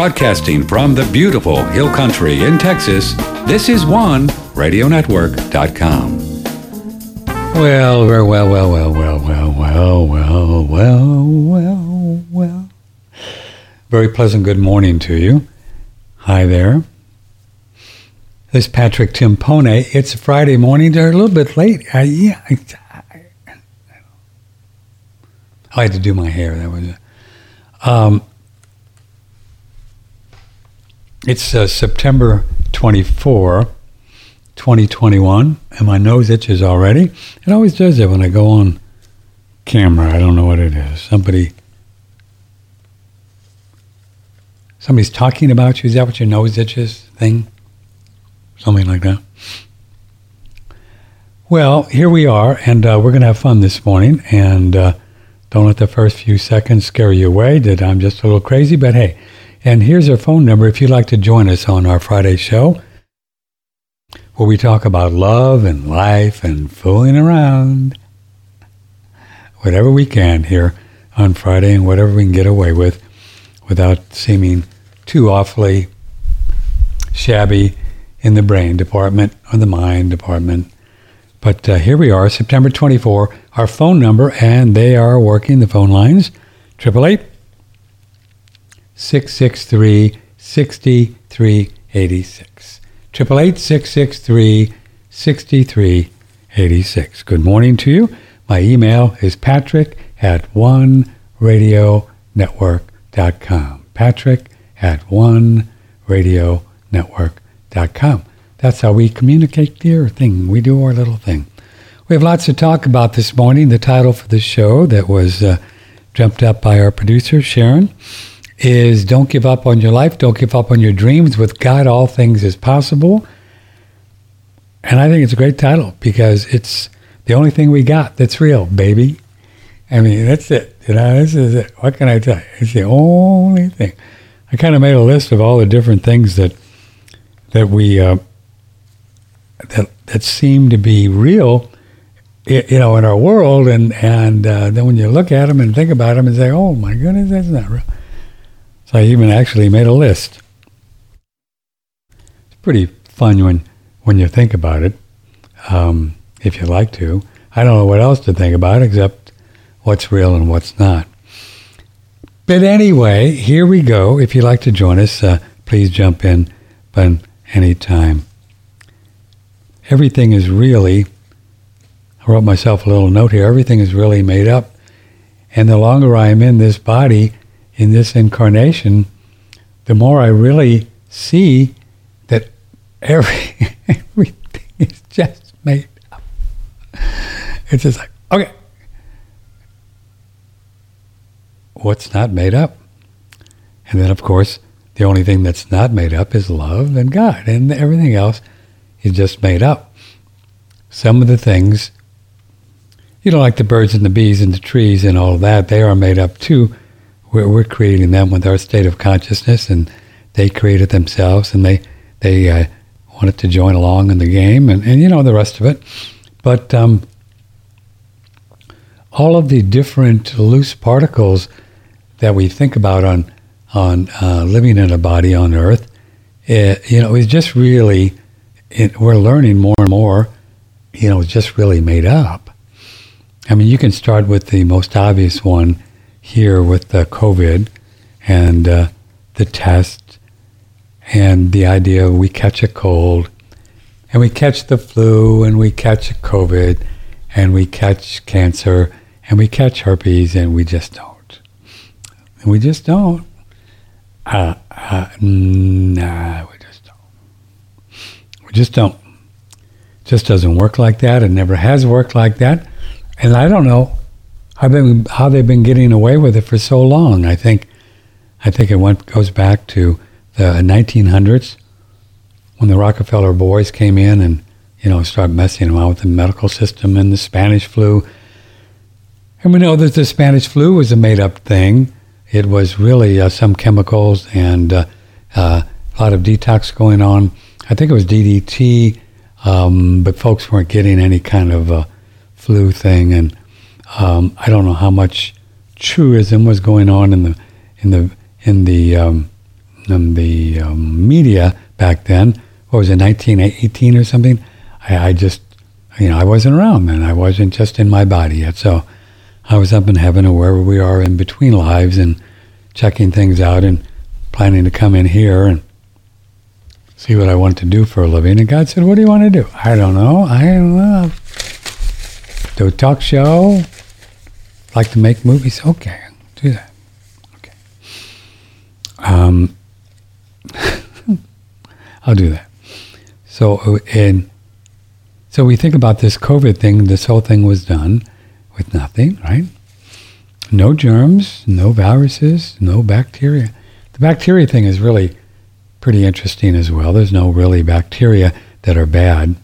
Broadcasting from the beautiful Hill Country in Texas, this is OneRadioNetwork.com. Well, well, well, well, well, well, well, well, well, well, well, well. Very pleasant good morning to you. Hi there. This is Patrick Timpone. It's Friday morning. They're a little bit late. I, yeah, I, I, I, had to do my hair. That was. Um, it's uh, September 24, 2021, and my nose itches already. It always does that when I go on camera. I don't know what it is. Somebody. Somebody's talking about you. Is that what your nose itches thing? something like that. Well, here we are, and uh, we're going to have fun this morning. And uh, don't let the first few seconds scare you away that I'm just a little crazy, but hey. And here's our phone number if you'd like to join us on our Friday show, where we talk about love and life and fooling around. Whatever we can here on Friday and whatever we can get away with without seeming too awfully shabby in the brain department or the mind department. But uh, here we are, September 24, our phone number, and they are working the phone lines 888 663 6386. 888 663 6386. Good morning to you. My email is patrick at oneradionetwork.com. Patrick at oneradionetwork.com com. That's how we communicate the thing. We do our little thing. We have lots to talk about this morning. The title for the show that was uh, jumped up by our producer, Sharon, is Don't Give Up on Your Life, Don't Give Up on Your Dreams. With God, all things is possible. And I think it's a great title because it's the only thing we got that's real, baby. I mean, that's it. You know, this is it. What can I tell you? It's the only thing. I kind of made a list of all the different things that that we uh, that that seem to be real, you know, in our world, and and uh, then when you look at them and think about them and say, "Oh my goodness, that's not real," so I even actually made a list. It's pretty fun when when you think about it, um, if you like to. I don't know what else to think about except what's real and what's not. But anyway, here we go. If you'd like to join us, uh, please jump in. But anytime. Everything is really, I wrote myself a little note here, everything is really made up. And the longer I am in this body, in this incarnation, the more I really see that every, everything is just made up. It's just like, okay, what's not made up? And then, of course, the only thing that's not made up is love and God, and everything else is just made up. Some of the things, you know, like the birds and the bees and the trees and all that, they are made up too. We're, we're creating them with our state of consciousness, and they created themselves, and they they uh, wanted to join along in the game, and, and you know the rest of it. But um, all of the different loose particles that we think about on on uh, living in a body on Earth, it, you know, it's just really, it, we're learning more and more, you know, it's just really made up. I mean, you can start with the most obvious one here with the COVID and uh, the test and the idea we catch a cold and we catch the flu and we catch COVID and we catch cancer and we catch herpes and we just don't. And we just don't uh, uh, nah, we just don't. We just don't. Just doesn't work like that. It never has worked like that. And I don't know how, been, how they've been getting away with it for so long. I think, I think it went, goes back to the 1900s when the Rockefeller boys came in and, you know, started messing around with the medical system and the Spanish flu. And we know that the Spanish flu was a made up thing it was really uh, some chemicals and uh, uh, a lot of detox going on. I think it was DDT, um, but folks weren't getting any kind of uh, flu thing, and um, I don't know how much truism was going on in the in the in the um, um, the um, media back then. What was it, 1918 or something? I, I just, you know, I wasn't around then. I wasn't just in my body yet. So I was up in heaven or wherever we are in between lives and checking things out and planning to come in here and see what I want to do for a living. And God said, What do you want to do? I don't know. I don't know. Do a talk show? Like to make movies? Okay, do that. Okay. Um, I'll do that. So, and so we think about this COVID thing. This whole thing was done with nothing, right? No germs, no viruses, no bacteria. The bacteria thing is really pretty interesting as well. There's no really bacteria that are bad.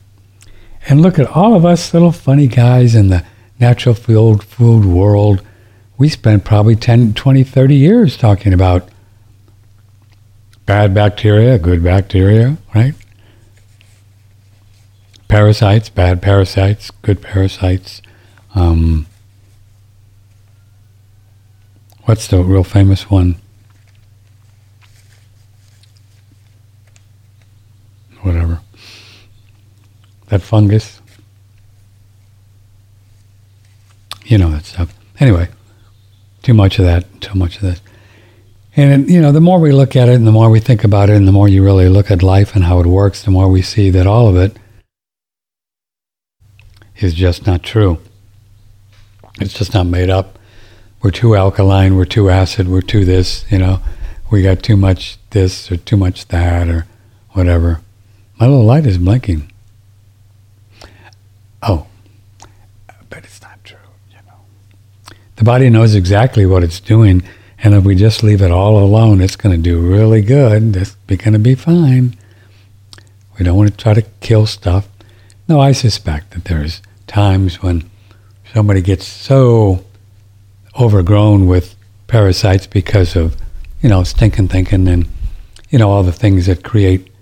And look at all of us little funny guys in the natural food, food world. We spent probably 10, 20, 30 years talking about bad bacteria, good bacteria, right? Parasites, bad parasites, good parasites. Um, what's the real famous one? whatever. That fungus. You know that stuff. Anyway, too much of that, too much of this. And, you know, the more we look at it and the more we think about it and the more you really look at life and how it works, the more we see that all of it is just not true. It's just not made up. We're too alkaline, we're too acid, we're too this, you know, we got too much this or too much that or whatever. My little light is blinking. Oh, but it's not true, you know. The body knows exactly what it's doing, and if we just leave it all alone, it's going to do really good. It's going to be fine. We don't want to try to kill stuff. No, I suspect that there's times when somebody gets so overgrown with parasites because of, you know, stinking thinking and, you know, all the things that create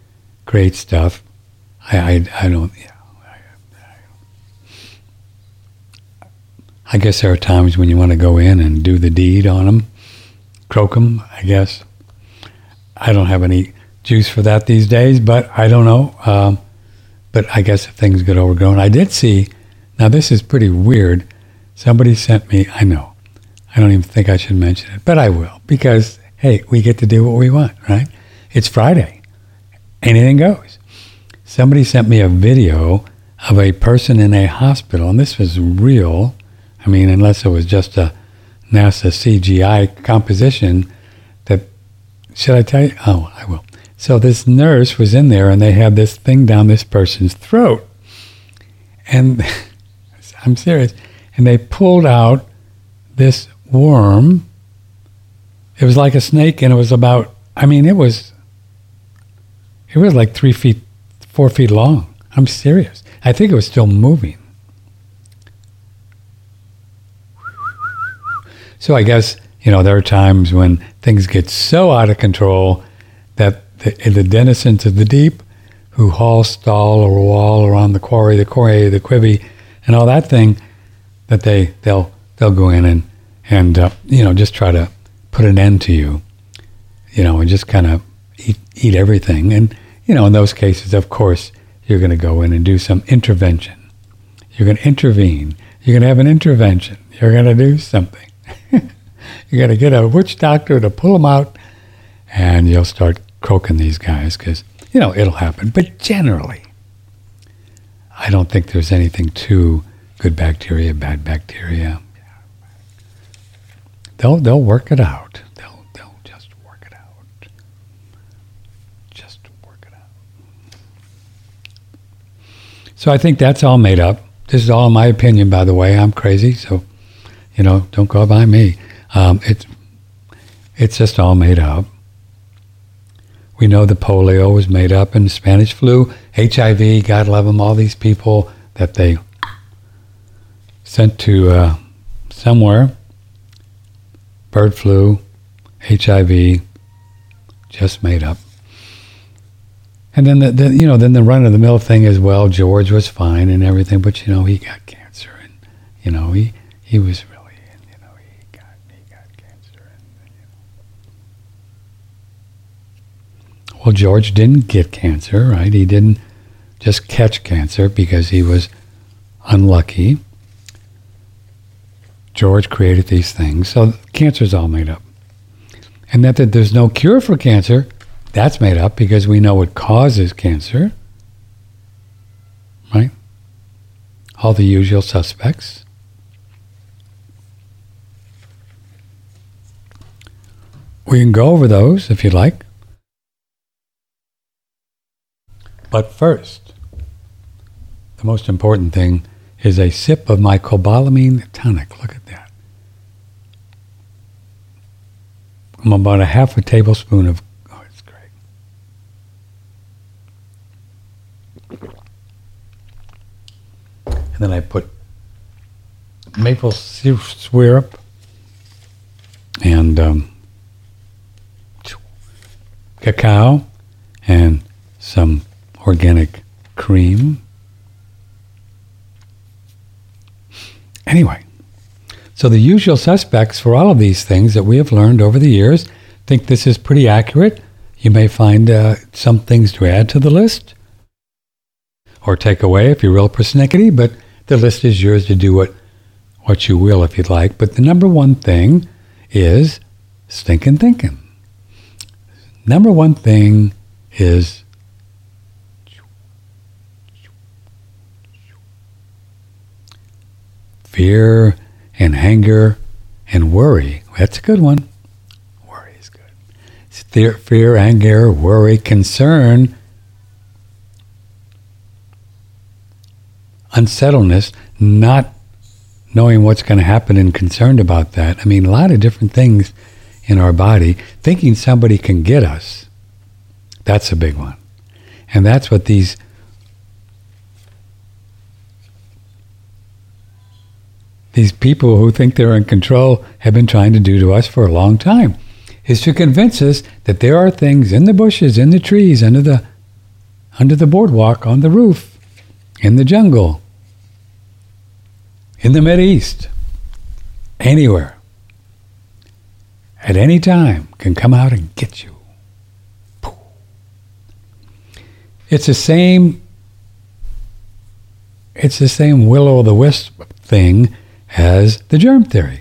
great stuff. I, I, I don't, you know, I, I guess there are times when you want to go in and do the deed on them, croak them, I guess. I don't have any juice for that these days, but I don't know. Um, but I guess if things get overgrown, I did see. Now this is pretty weird. Somebody sent me. I know. I don't even think I should mention it, but I will because hey, we get to do what we want, right? It's Friday anything goes. Somebody sent me a video of a person in a hospital, and this was real. I mean, unless it was just a NASA CGI composition. That should I tell you? Oh, I will. So this nurse was in there, and they had this thing down this person's throat, and I'm serious. And they pulled out this worm. It was like a snake, and it was about. I mean, it was it was like three feet, four feet long. I'm serious. I think it was still moving. So I guess, you know, there are times when things get so out of control that the, the denizens of the deep who haul, stall, or wall around the quarry, the quarry, the quivy, and all that thing, that they, they'll, they'll go in and, and uh, you know, just try to put an end to you, you know, and just kind of eat, eat everything. And you know, in those cases, of course, you're going to go in and do some intervention. You're going to intervene. You're going to have an intervention. You're going to do something. You're going to get a witch doctor to pull them out, and you'll start croaking these guys because, you know, it'll happen. But generally, I don't think there's anything to good bacteria, bad bacteria. They'll, they'll work it out. They'll, they'll just work it out. Just work it out. So I think that's all made up. This is all my opinion, by the way. I'm crazy, so you know, don't go by me. Um, it's it's just all made up. We know the polio was made up, and the Spanish flu, HIV. God love them, all these people that they sent to uh, somewhere. Bird flu, HIV, just made up. And then the, the, you know then the run of the mill thing as well. George was fine and everything, but you know he got cancer and you know he he was really you know he got he got cancer and you Well, George didn't get cancer, right? He didn't just catch cancer because he was unlucky. George created these things. So cancer's all made up. And that, that there's no cure for cancer, that's made up because we know what causes cancer. Right? All the usual suspects. We can go over those if you'd like. But first, the most important thing is a sip of my cobalamin tonic. Look at that. I'm about a half a tablespoon of. Oh, it's great. And then I put maple syrup and um, cacao and some organic cream. Anyway, so the usual suspects for all of these things that we have learned over the years think this is pretty accurate. You may find uh, some things to add to the list or take away if you're real persnickety, but the list is yours to do what, what you will if you'd like. But the number one thing is stinking thinking. Number one thing is fear and anger and worry. That's a good one. Worry is good. Fear, fear anger, worry, concern, unsettledness, not knowing what's going to happen and concerned about that. I mean, a lot of different things in our body, thinking somebody can get us. That's a big one. And that's what these these people who think they're in control have been trying to do to us for a long time is to convince us that there are things in the bushes, in the trees, under the under the boardwalk, on the roof, in the jungle, in the Mid East, anywhere, at any time, can come out and get you. It's the same. It's the same will o' the wisp thing has the germ theory.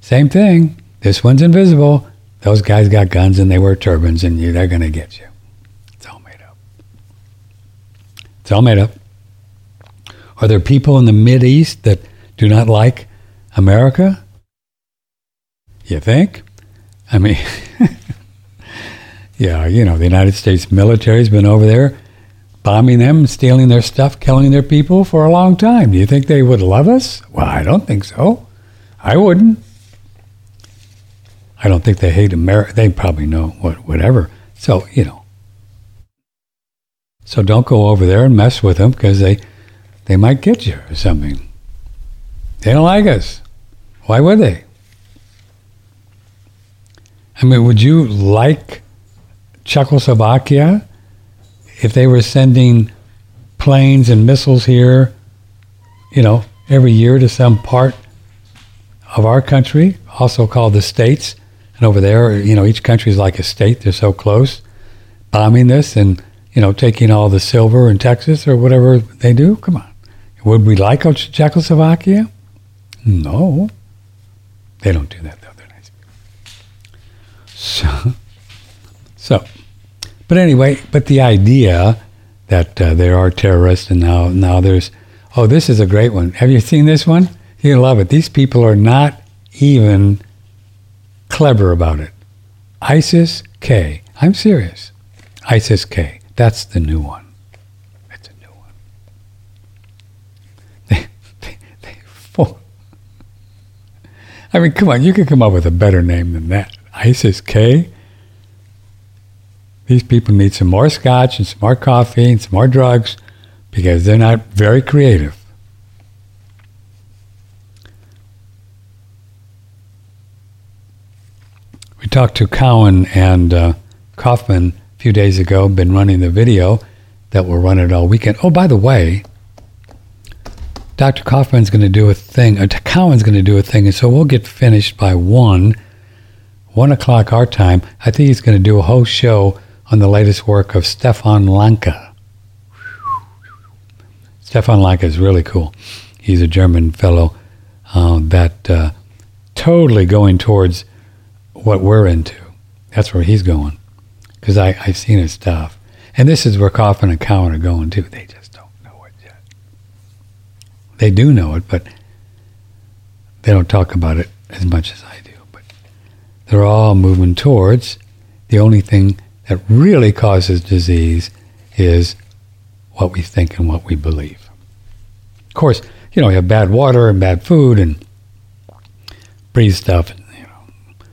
Same thing. This one's invisible. Those guys got guns and they wear turbans and you, they're going to get you. It's all made up. It's all made up. Are there people in the Mid East that do not like America? You think? I mean, yeah, you know, the United States military's been over there bombing them, stealing their stuff, killing their people for a long time. Do you think they would love us? Well, I don't think so. I wouldn't. I don't think they hate America. They probably know what, whatever. So, you know. So don't go over there and mess with them because they, they might get you or something. They don't like us. Why would they? I mean, would you like Czechoslovakia if they were sending planes and missiles here, you know, every year to some part of our country, also called the states, and over there, you know, each country is like a state; they're so close, bombing this and you know, taking all the silver in Texas or whatever they do. Come on, would we like Czechoslovakia? No, they don't do that though. They're nice So, so but anyway, but the idea that uh, there are terrorists and now now there's oh this is a great one. Have you seen this one? You love it. These people are not even clever about it. ISIS K. I'm serious. ISIS K. That's the new one. That's a new one. They, they, they full. I mean, come on, you could come up with a better name than that. ISIS K. These people need some more scotch and some more coffee and some more drugs because they're not very creative. We talked to Cowan and uh, Kaufman a few days ago, been running the video that will run it all weekend. Oh, by the way, Dr. Kaufman's going to do a thing, or Cowan's going to do a thing, and so we'll get finished by 1, 1 o'clock our time. I think he's going to do a whole show on the latest work of Stefan Lanka. Stefan Lanka is really cool. He's a German fellow uh, that uh, totally going towards what we're into. That's where he's going. Because I've seen his stuff. And this is where Coffin and Cowan are going too. They just don't know it yet. They do know it, but they don't talk about it as much as I do. But they're all moving towards the only thing that really causes disease is what we think and what we believe. Of course, you know, we have bad water and bad food and breathe stuff, and, you know.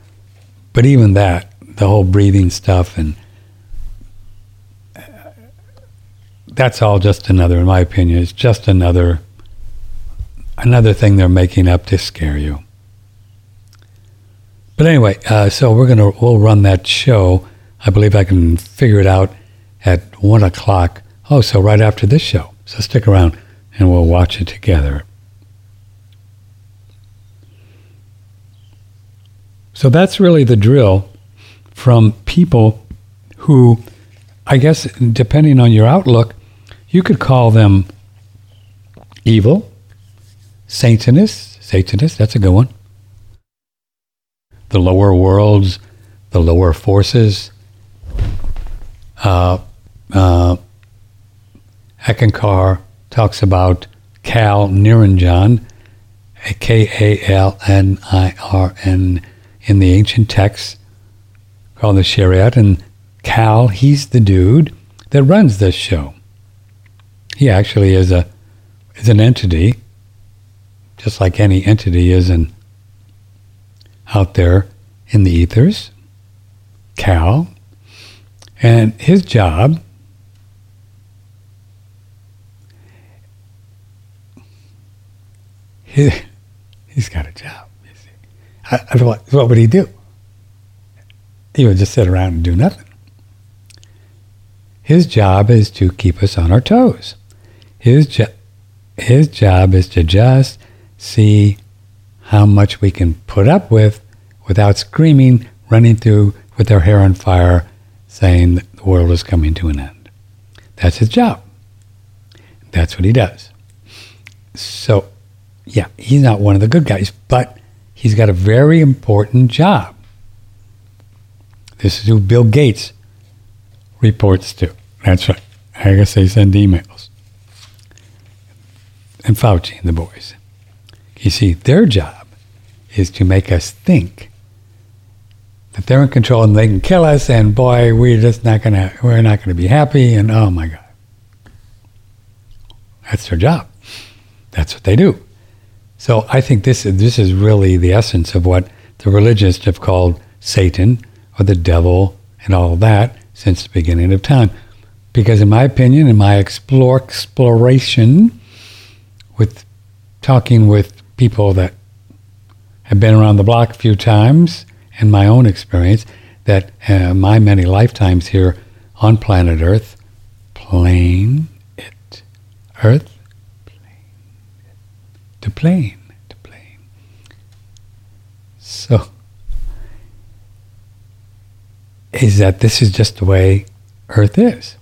But even that, the whole breathing stuff and uh, that's all just another, in my opinion, it's just another another thing they're making up to scare you. But anyway, uh, so we're gonna we'll run that show. I believe I can figure it out at one o'clock. Oh, so right after this show. So stick around and we'll watch it together. So that's really the drill from people who, I guess, depending on your outlook, you could call them evil, Satanists. Satanists, that's a good one. The lower worlds, the lower forces. Uh, uh, talks about Kal Niranjan, K A L N I R N, in the ancient texts called the Shariyat. And Kal, he's the dude that runs this show. He actually is a is an entity, just like any entity is in out there in the ethers. Kal, and his job he, he's got a job. I, I, what, what would he do? He would just sit around and do nothing. His job is to keep us on our toes. His, jo- his job is to just see how much we can put up with without screaming, running through with our hair on fire, saying that the world is coming to an end. That's his job. That's what he does. So yeah, he's not one of the good guys, but he's got a very important job. This is who Bill Gates reports to. That's right. I guess they send emails. And Fauci and the boys. You see, their job is to make us think that they're in control and they can kill us, and boy, we're just not gonna we're not gonna be happy, and oh my God. That's their job. That's what they do. So I think this this is really the essence of what the religionists have called Satan or the devil and all that since the beginning of time. Because in my opinion, in my explore exploration with talking with people that have been around the block a few times and my own experience that uh, my many lifetimes here on planet Earth, plain it, Earth plane, to plane, to plane. So, is that this is just the way Earth is.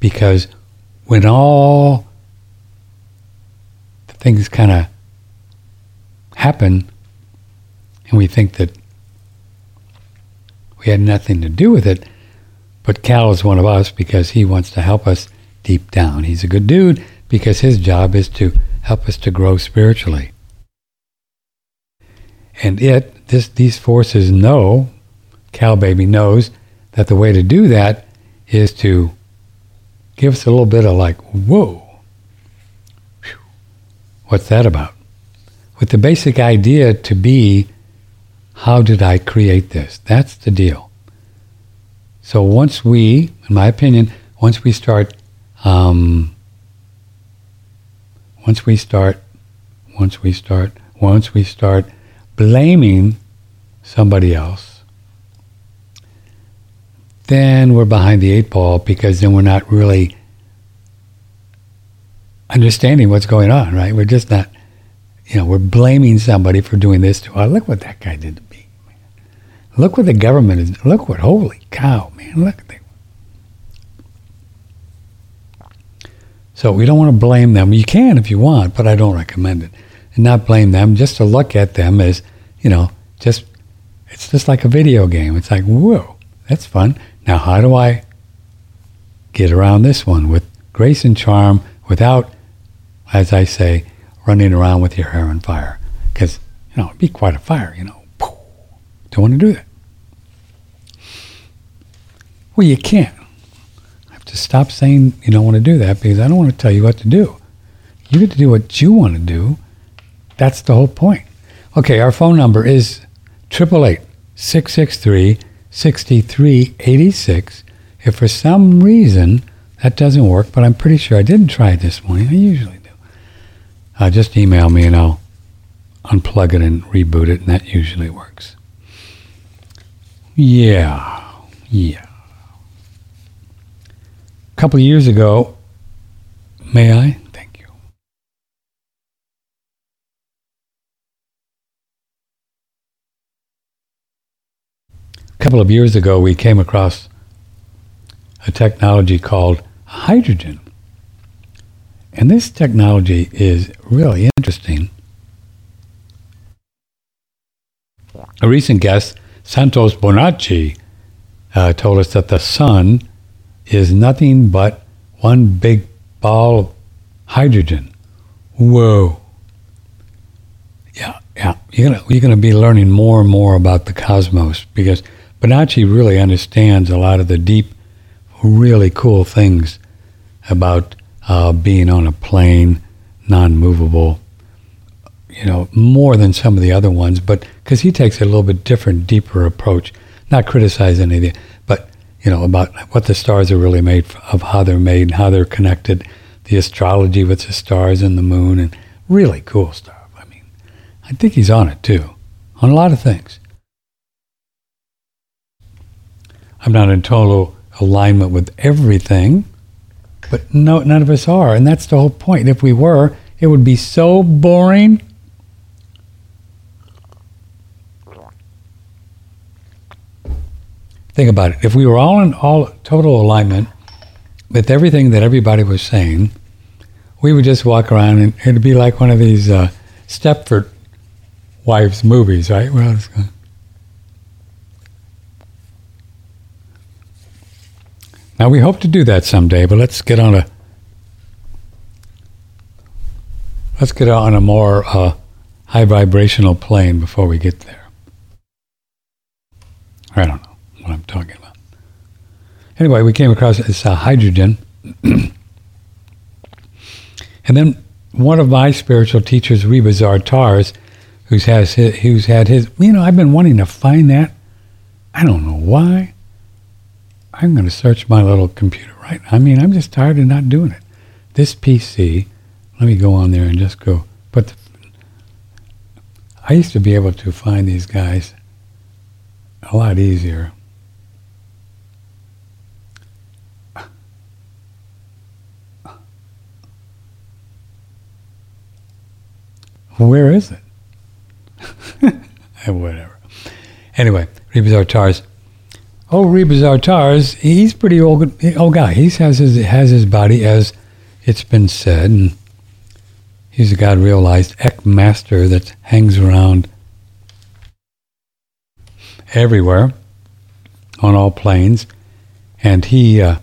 Because when all the things kind of happen and we think that we had nothing to do with it, but Kal is one of us because he wants to help us deep down. He's a good dude because his job is to help us to grow spiritually. And it, this, these forces know, Kal Baby knows, that the way to do that is to give us a little bit of like, whoa, what's that about? With the basic idea to be, how did I create this? That's the deal. So once we, in my opinion, once we start um, once we start, once we start, once we start blaming somebody else, then we're behind the eight ball because then we're not really understanding what's going on, right? We're just not, you know, we're blaming somebody for doing this to us. Look what that guy did. Look what the government is. Look what. Holy cow, man! Look at that. So we don't want to blame them. You can if you want, but I don't recommend it. And not blame them. Just to look at them as, you know, just it's just like a video game. It's like, whoa, that's fun. Now, how do I get around this one with grace and charm without, as I say, running around with your hair on fire? Because, you know, it'd be quite a fire, you know. Don't want to do that. Well, you can't. I have to stop saying you don't want to do that because I don't want to tell you what to do. You get to do what you want to do. That's the whole point. Okay, our phone number is 888 663 6386. If for some reason that doesn't work, but I'm pretty sure I didn't try it this morning, I usually do, uh, just email me and I'll unplug it and reboot it, and that usually works. Yeah, yeah. A couple of years ago, may I? Thank you. A couple of years ago, we came across a technology called hydrogen. And this technology is really interesting. A recent guest, Santos Bonacci, uh, told us that the sun is nothing but one big ball of hydrogen. Whoa. Yeah, yeah. You're gonna you're gonna be learning more and more about the cosmos because Bonacci really understands a lot of the deep, really cool things about uh, being on a plane, non-movable. You know, more than some of the other ones, but because he takes a little bit different, deeper approach. Not criticize any of the, you know about what the stars are really made of, how they're made, and how they're connected, the astrology with the stars and the moon, and really cool stuff. I mean, I think he's on it too, on a lot of things. I'm not in total alignment with everything, but no, none of us are. And that's the whole point. If we were, it would be so boring. Think about it. If we were all in all total alignment with everything that everybody was saying, we would just walk around and it'd be like one of these uh, Stepford wives movies, right? Well, Now we hope to do that someday, but let's get on a let's get on a more uh, high vibrational plane before we get there. I don't know what I'm talking about. Anyway, we came across this uh, hydrogen, and then one of my spiritual teachers, Rebazar Tarzs, who's has his, who's had his. You know, I've been wanting to find that. I don't know why. I'm going to search my little computer right I mean, I'm just tired of not doing it. This PC, let me go on there and just go put the, I used to be able to find these guys a lot easier. Where is it? Whatever. Anyway, Rebazar Tarzs Oh, Rebazar Tarzs, he's pretty old old guy. He has his has his body as it's been said, and he's a God realized ECK master that hangs around everywhere on all planes, and he uh,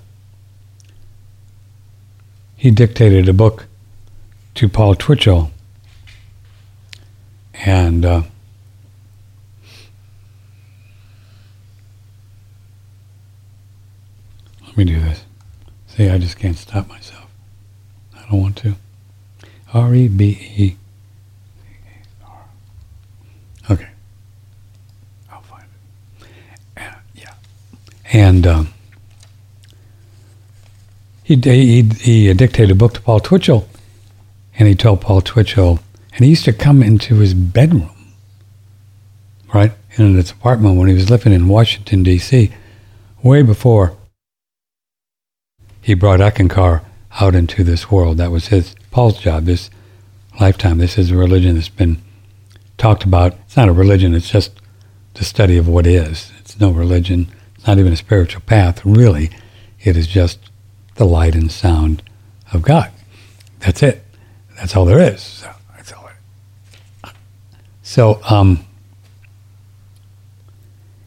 he dictated a book to Paul Twitchell, and. Uh, Let me do this. See, I just can't stop myself. I don't want to. R E B E. Okay. I'll find it. Uh, yeah. And um, he, he, he dictated a book to Paul Twitchell, and he told Paul Twitchell, and he used to come into his bedroom, right, in his apartment when he was living in Washington, D.C., way before he brought Eckankar out into this world. That was his Paul's job this lifetime. This is a religion that's been talked about. It's not a religion. It's just the study of what is. It's no religion, it's not even a spiritual path. Really, it is just the light and sound of God. That's it. That's all there is. So. So, um,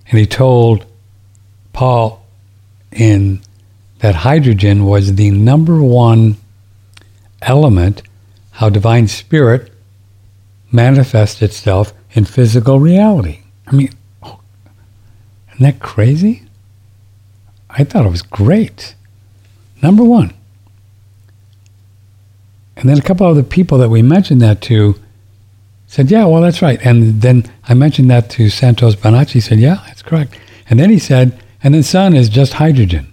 and he told Paul in that hydrogen was the number one element how divine spirit manifests itself in physical reality. I mean, isn't that crazy? I thought it was great. Number one. And then a couple other people that we mentioned that to said, yeah, well, that's right. And then I mentioned that to Santos Bonacci. He said, yeah, that's correct. And then he said, and then sun is just hydrogen.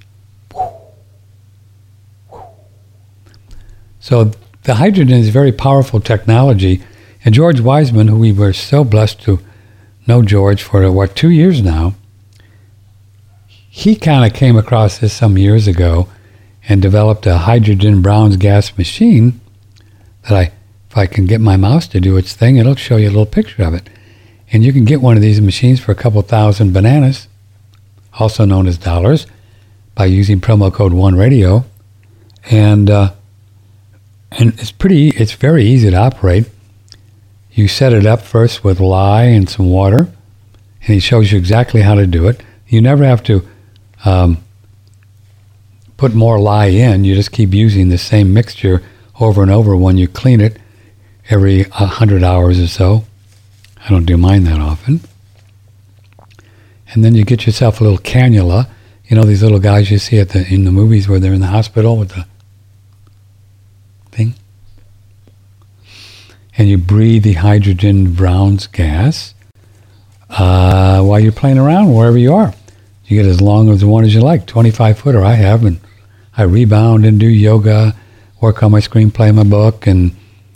So the hydrogen is very powerful technology. And George Wiseman, who we were so blessed to know George for, what, two years now, he kind of came across this some years ago and developed a hydrogen Brown's gas machine that I, if I can get my mouse to do its thing, it'll show you a little picture of it. And you can get one of these machines for a couple thousand bananas, also known as dollars, by using promo code One Radio, and uh, and it's pretty. It's very easy to operate. You set it up first with lye and some water, and he shows you exactly how to do it. You never have to um, put more lye in. You just keep using the same mixture over and over when you clean it every 100 hours or so. I don't do mine that often. And then you get yourself a little cannula. You know these little guys you see at the in the movies where they're in the hospital with the thing. And you breathe the hydrogen Brown's gas uh, while you're playing around wherever you are. You get as long as the one as you like, 25 footer I have, and I rebound and do yoga, work on my screenplay, my book, and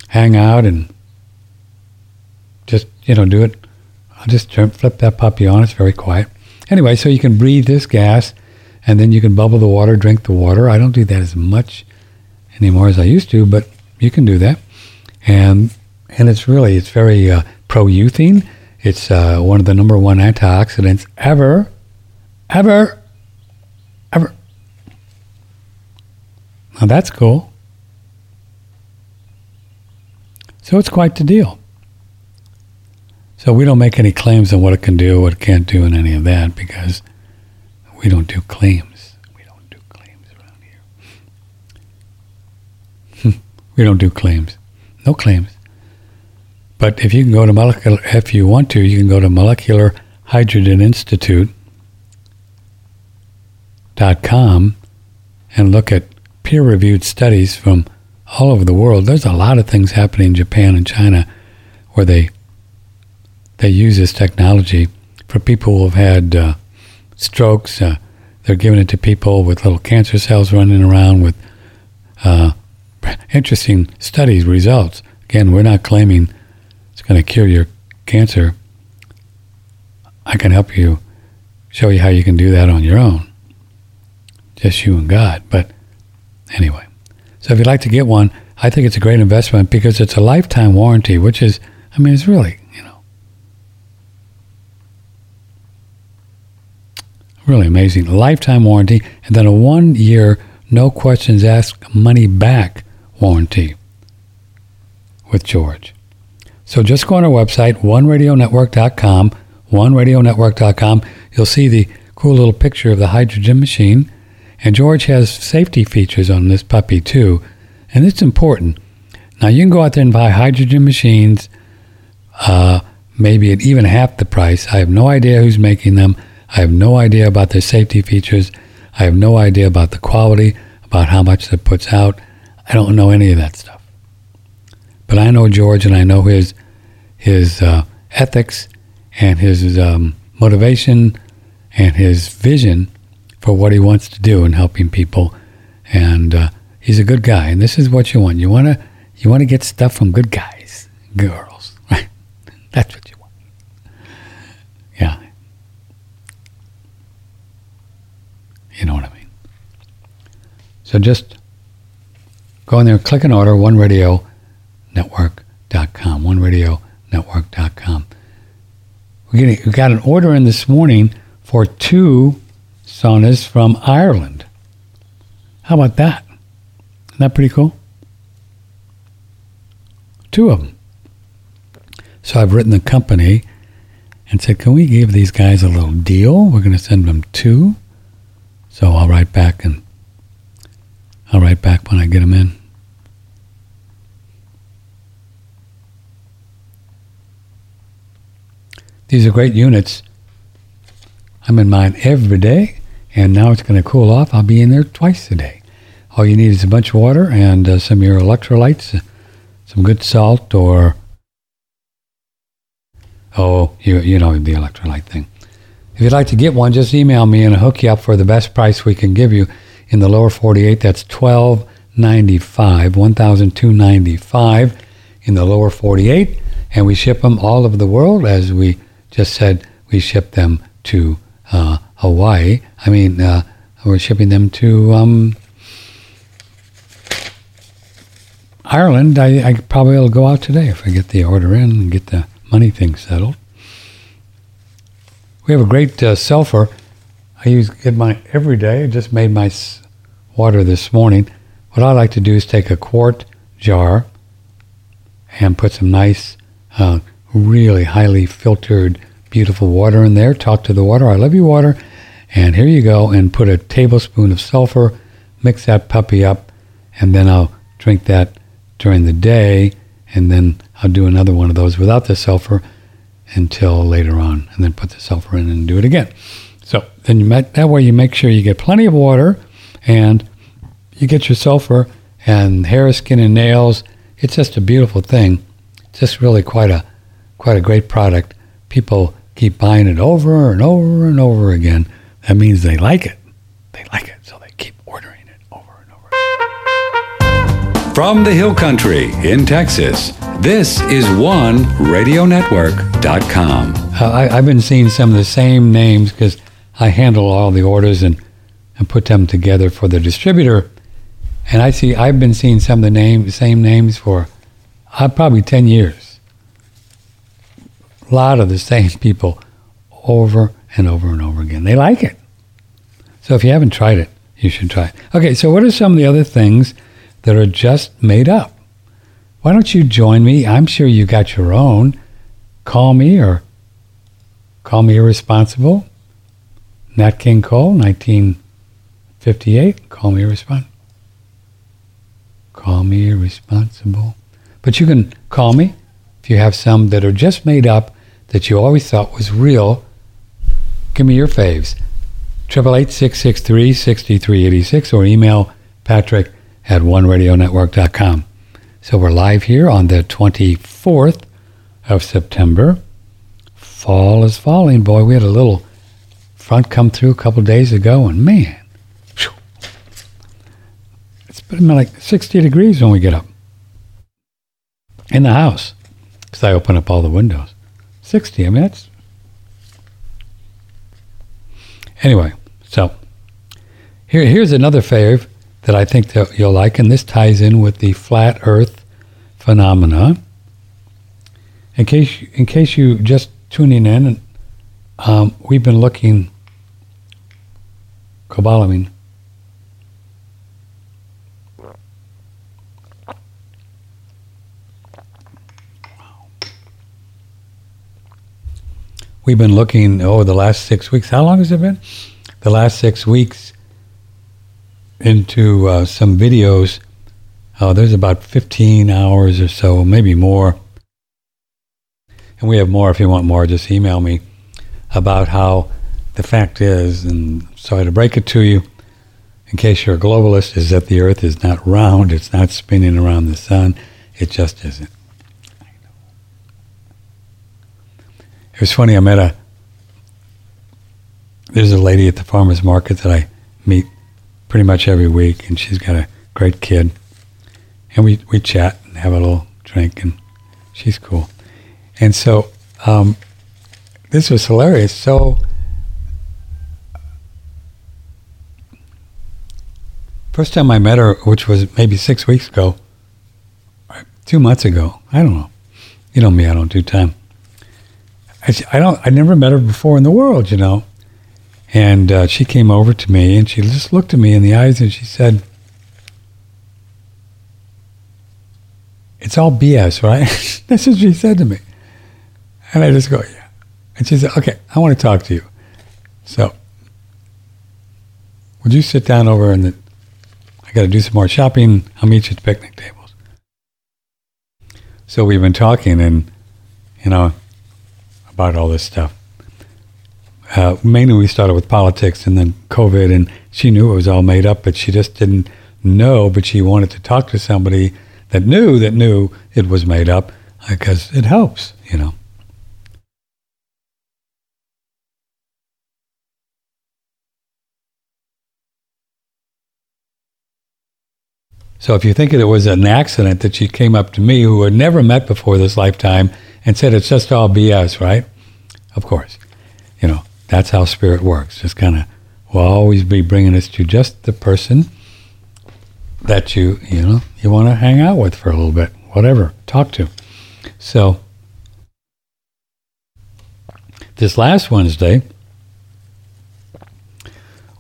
hang out and just, you know, do it. I'll just flip that puppy on. It's very quiet. Anyway, so you can breathe this gas and then you can bubble the water, drink the water. I don't do that as much anymore as I used to, but you can do that. And and it's really, it's very uh, pro-euthine. It's uh, one of the number one antioxidants ever, ever, ever. Now that's cool. So it's quite the deal. So we don't make any claims on what it can do, what it can't do, and any of that because we don't do claims. We don't do claims around here. we don't do claims. No claims. But if you can go to molecular, if you want to, you can go to Molecular Hydrogen Institute dot com and look at peer-reviewed studies from all over the world. There's a lot of things happening in Japan and China where they they use this technology for people who have had uh, strokes. Uh, they're giving it to people with little cancer cells running around with uh, interesting studies results. Again, we're not claiming it's going to cure your cancer. I can help you show you how you can do that on your own. Just you and God. But anyway. So if you'd like to get one, I think it's a great investment because it's a lifetime warranty, which is, I mean, it's really, you know, really amazing. Lifetime warranty, and then a one year, no questions asked, money back warranty with George. So just go on our website, oneradionetwork.com, oneradionetwork.com. You'll see the cool little picture of the hydrogen machine and George has safety features on this puppy too, and it's important. Now you can go out there and buy hydrogen machines, uh, maybe at even half the price. I have no idea who's making them. I have no idea about their safety features. I have no idea about the quality, about how much it puts out. I don't know any of that stuff. But I know George, and I know his his uh, ethics and his um, motivation and his vision for what he wants to do in helping people. And uh, he's a good guy. And this is what you want. You want to you want to get stuff from good guys, girls. That's what you want. Yeah. You know what I mean. So just go in there, click an order, one radio network.com, one radio we got an order in this morning for two saunas from Ireland. How about that? Isn't that pretty cool? Two of them. So I've written the company and said, can we give these guys a little deal? We're going to send them two. So I'll write back and I'll write back when I get them in. These are great units. I'm in mine every day, and now it's going to cool off. I'll be in there twice a day. All you need is a bunch of water and uh, some of your electrolytes, some good salt, or oh, you you know the electrolyte thing. If you'd like to get one, just email me and I'll hook you up for the best price we can give you in the lower 48. That's twelve ninety five, one thousand two ninety five in the lower 48, and we ship them all over the world as we just said we ship them to uh, Hawaii. I mean, uh, we're shipping them to um, Ireland. I, I probably will go out today if I get the order in and get the money thing settled. We have a great uh, sulfur. I use get mine every day. I just made my water this morning. What I like to do is take a quart jar and put some nice uh, really highly filtered, beautiful water in there. Talk to the water. I love you, water. And here you go. And put a tablespoon of sulfur. Mix that puppy up, and then I'll drink that during the day. And then I'll do another one of those without the sulfur until later on, and then put the sulfur in and do it again. So then you met, that way you make sure you get plenty of water, and you get your sulfur and hair, skin, and nails. It's just a beautiful thing. It's just really quite a quite a great product. People keep buying it over and over and over again. That means they like it. They like it, so they keep ordering it over and over. From the Hill Country in Texas, this is OneRadioNetwork.com. Uh, I, I've been seeing some of the same names because I handle all the orders and, and put them together for the distributor. And I see I've been seeing some of the name, same names for uh, probably 10 years a lot of the same people over and over and over again. They like it. So if you haven't tried it, you should try it. Okay, so what are some of the other things that are just made up? Why don't you join me? I'm sure you got your own. Call me or call me irresponsible. Nat King Cole, 1958. Call me irresponsible. Call me irresponsible. But you can call me if you have some that are just made up that you always thought was real, give me your faves. 888 or email patrick at oneradionetwork.com. So we're live here on the 24th of September. Fall is falling. Boy, we had a little front come through a couple days ago, and man, whew, it's been like 60 degrees when we get up in the house because I open up all the windows. 60. I mean, that's. Anyway, so here, here's another fave that I think that you'll like, and this ties in with the flat Earth phenomena. In case, in case you just tuning in, um, we've been looking cobalamin we've been looking over the last six weeks. How long has it been? The last six weeks into uh, some videos. Uh, there's about 15 hours or so, maybe more. And we have more. If you want more, just email me about how the fact is, and sorry to break it to you, in case you're a globalist, is that the Earth is not round, it's not spinning around the sun, it just isn't. It was funny. I met a there's a lady at the farmers market that I meet pretty much every week, and she's got a great kid, and we we chat and have a little drink, and she's cool. And so um, this was hilarious. So. First time I met her, which was maybe six weeks ago, two months ago, I don't know. You know me, I don't do time. I, I don't. I never met her before in the world, you know. And uh, she came over to me and she just looked at me in the eyes and she said, "It's all BS, right?" That's what she said to me. And I just go, "Yeah." And she said, "Okay, I want to talk to you." So, would you sit down over the? I got to do some more shopping. I'll meet you at the picnic tables. So we've been talking, and you know, about all this stuff. Uh, mainly, we started with politics, and then COVID, and she knew it was all made up, but she just didn't know. But she wanted to talk to somebody that knew that knew it was made up because it helps, you know. So if you think it was an accident that she came up to me, who had never met before this lifetime, and said it's just all BS, right? Of course, you know that's how spirit works. Just kind of will always be bringing us to just the person that you you know you want to hang out with for a little bit, whatever, talk to. So this last Wednesday,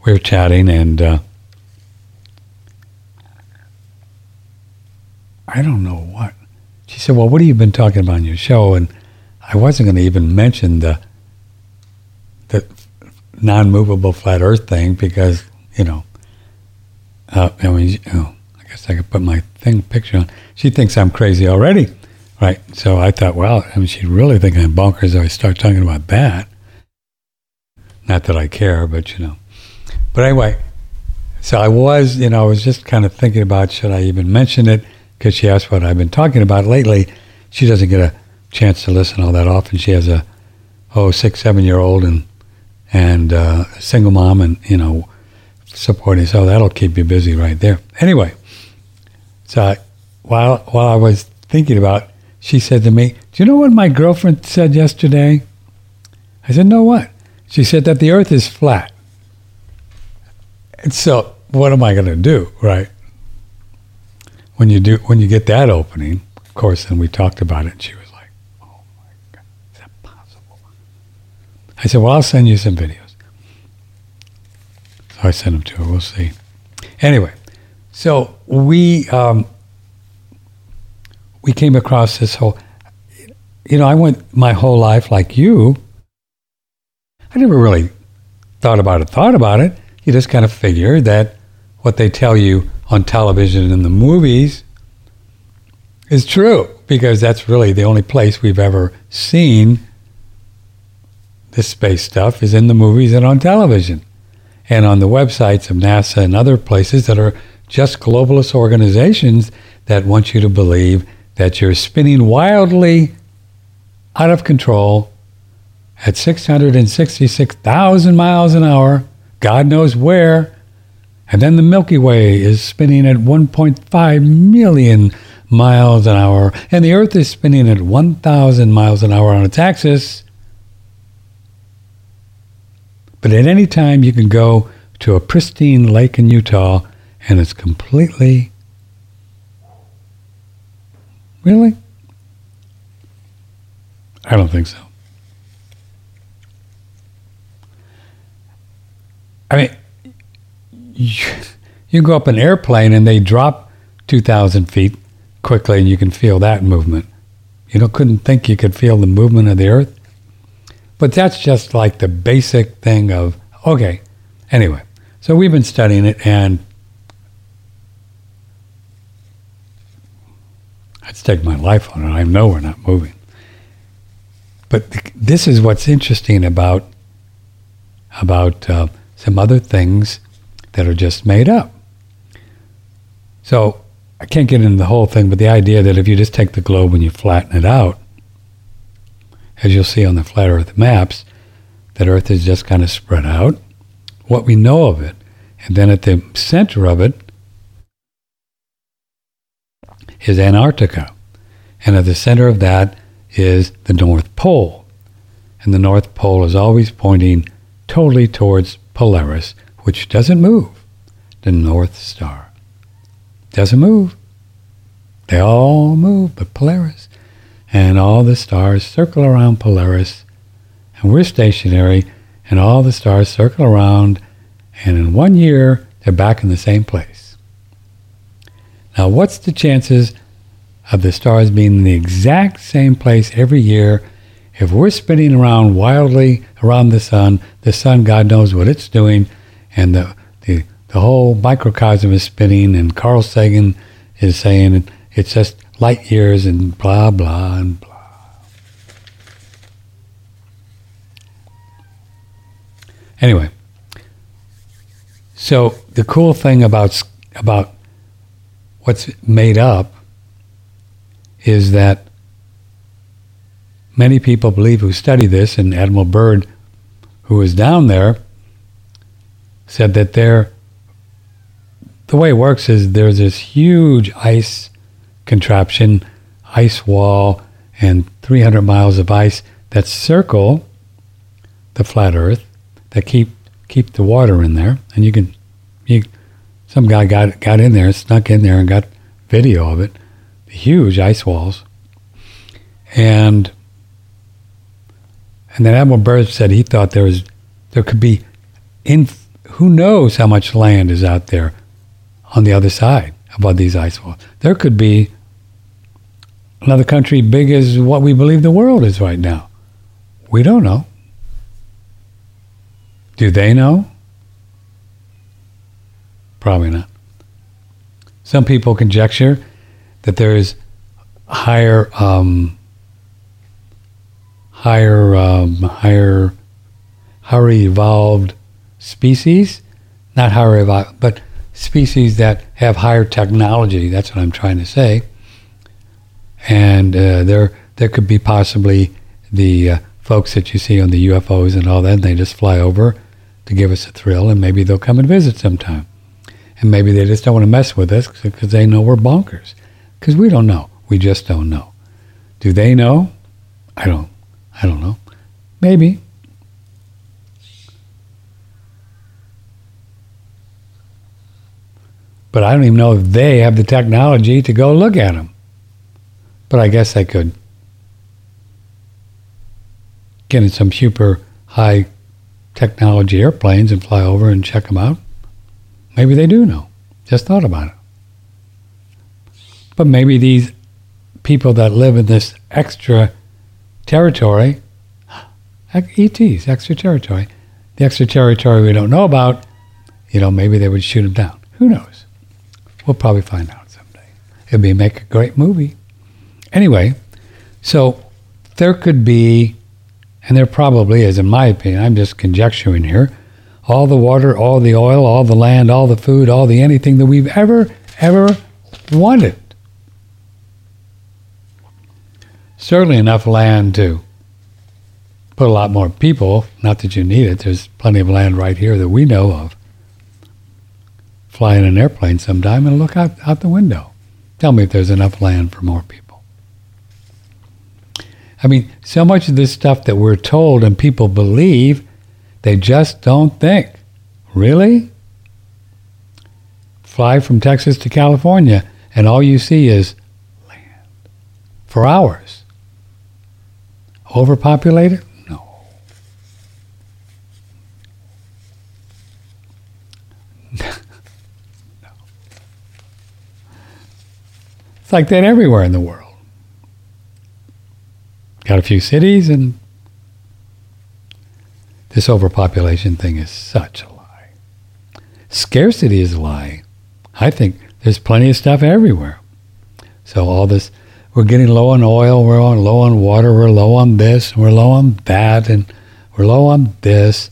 we were chatting and. Uh, I don't know what. She said, Well, what have you been talking about on your show? And I wasn't going to even mention the the non movable flat earth thing because, you know, uh, I mean, oh, I guess I could put my thing picture on. She thinks I'm crazy already. Right. So I thought, well, I mean, she'd really think I'm bonkers if I start talking about that. Not that I care, but, you know. But anyway, so I was, you know, I was just kind of thinking about should I even mention it? because she asked what I've been talking about lately. She doesn't get a chance to listen all that often. She has a oh six seven year old and and uh, single mom and you know supporting. So that'll keep you busy right there. Anyway, so while while I was thinking about, she said to me, "Do you know what my girlfriend said yesterday?" I said, "No, what?" She said that the Earth is flat. And so, what am I going to do, right? when you do when you get that opening, of course, and we talked about it, she was like, "Oh my God, is that possible?" I said, "Well, I'll send you some videos." So I sent them to her. We'll see. Anyway, so we um, we came across this whole. You know, I went my whole life like you. I never really thought about it. Thought about it. You just kind of figure that what they tell you on television and in the movies is true because that's really the only place we've ever seen this space stuff is in the movies and on television and on the websites of NASA and other places that are just globalist organizations that want you to believe that you're spinning wildly out of control at 666,000 miles an hour, God knows where, and then the Milky Way is spinning at 1.5 million miles an hour, and the Earth is spinning at 1,000 miles an hour on its axis. But at any time, you can go to a pristine lake in Utah, and it's completely. Really? I don't think so. I mean, you, you go up an airplane and they drop 2,000 feet quickly and you can feel that movement. You know, couldn't think you could feel the movement of the earth. But that's just like the basic thing of, okay, anyway. So we've been studying it and I'd stake my life on it. I know we're not moving. But th- this is what's interesting about about uh, some other things that are just made up. So I can't get into the whole thing, but the idea that if you just take the globe and you flatten it out, as you'll see on the flat Earth maps, that Earth is just kind of spread out, what we know of it. And then at the center of it is Antarctica. And at the center of that is the North Pole. And the North Pole is always pointing totally towards Polaris, which doesn't move, the North Star. Doesn't move. They all move, but Polaris. And all the stars circle around Polaris and we're stationary, and all the stars circle around, and in one year, they're back in the same place. Now, what's the chances of the stars being in the exact same place every year? If we're spinning around wildly around the sun, the sun, God knows what it's doing, and the, the, the whole microcosm is spinning, and Carl Sagan is saying it's just light years and blah, blah, and blah. Anyway, so the cool thing about about what's made up is that many people believe who study this, and Admiral Byrd, who was down there, said that there the way it works is there's this huge ice contraption, ice wall, and 300 miles of ice that circle the flat Earth that keep keep the water in there, and you can you some guy got got in there, snuck in there, and got video of it, the huge ice walls, and and then Admiral Byrd said he thought there was there could be in who knows how much land is out there on the other side above these ice walls. There could be another country big as what we believe the world is right now. We don't know. Do they know? Probably not. Some people conjecture that there is higher, um, higher, um, higher, higher evolved species, not higher evolved, but species that have higher technology. That's what I'm trying to say. And uh, there, there could be possibly the uh, folks that you see on the UFOs and all that. And they just fly over to give us a thrill, and maybe they'll come and visit sometime. And maybe they just don't want to mess with us because they know we're bonkers. Because we don't know. We just don't know. Do they know? I don't. I don't know. Maybe. But I don't even know if they have the technology to go look at them. But I guess they could get in some super high technology airplanes and fly over and check them out. Maybe they do know. Just thought about it. But maybe these people that live in this extra territory, ETs, extra territory, the extra territory we don't know about, you know, maybe they would shoot them down. Who knows? We'll probably find out someday. It'd be make a great movie. Anyway, so there could be and there probably is, in my opinion, I'm just conjecturing here, all the water, all the oil, all the land, all the food, all the anything that we've ever, ever wanted. Certainly enough land to put a lot more people, not that you need it, there's plenty of land right here that we know of. Fly in an airplane sometime and look out, out the window. Tell me if there's enough land for more people. I mean, so much of this stuff that we're told and people believe, they just don't think. Really? Fly from Texas to California, and all you see is land for hours. Overpopulated? No. no. It's like that everywhere in the world. Got a few cities, and this overpopulation thing is such a lie. Scarcity is a lie. I think there's plenty of stuff everywhere. So all this, we're getting low on oil, we're on low on water, we're low on this, we're low on that, and we're low on this.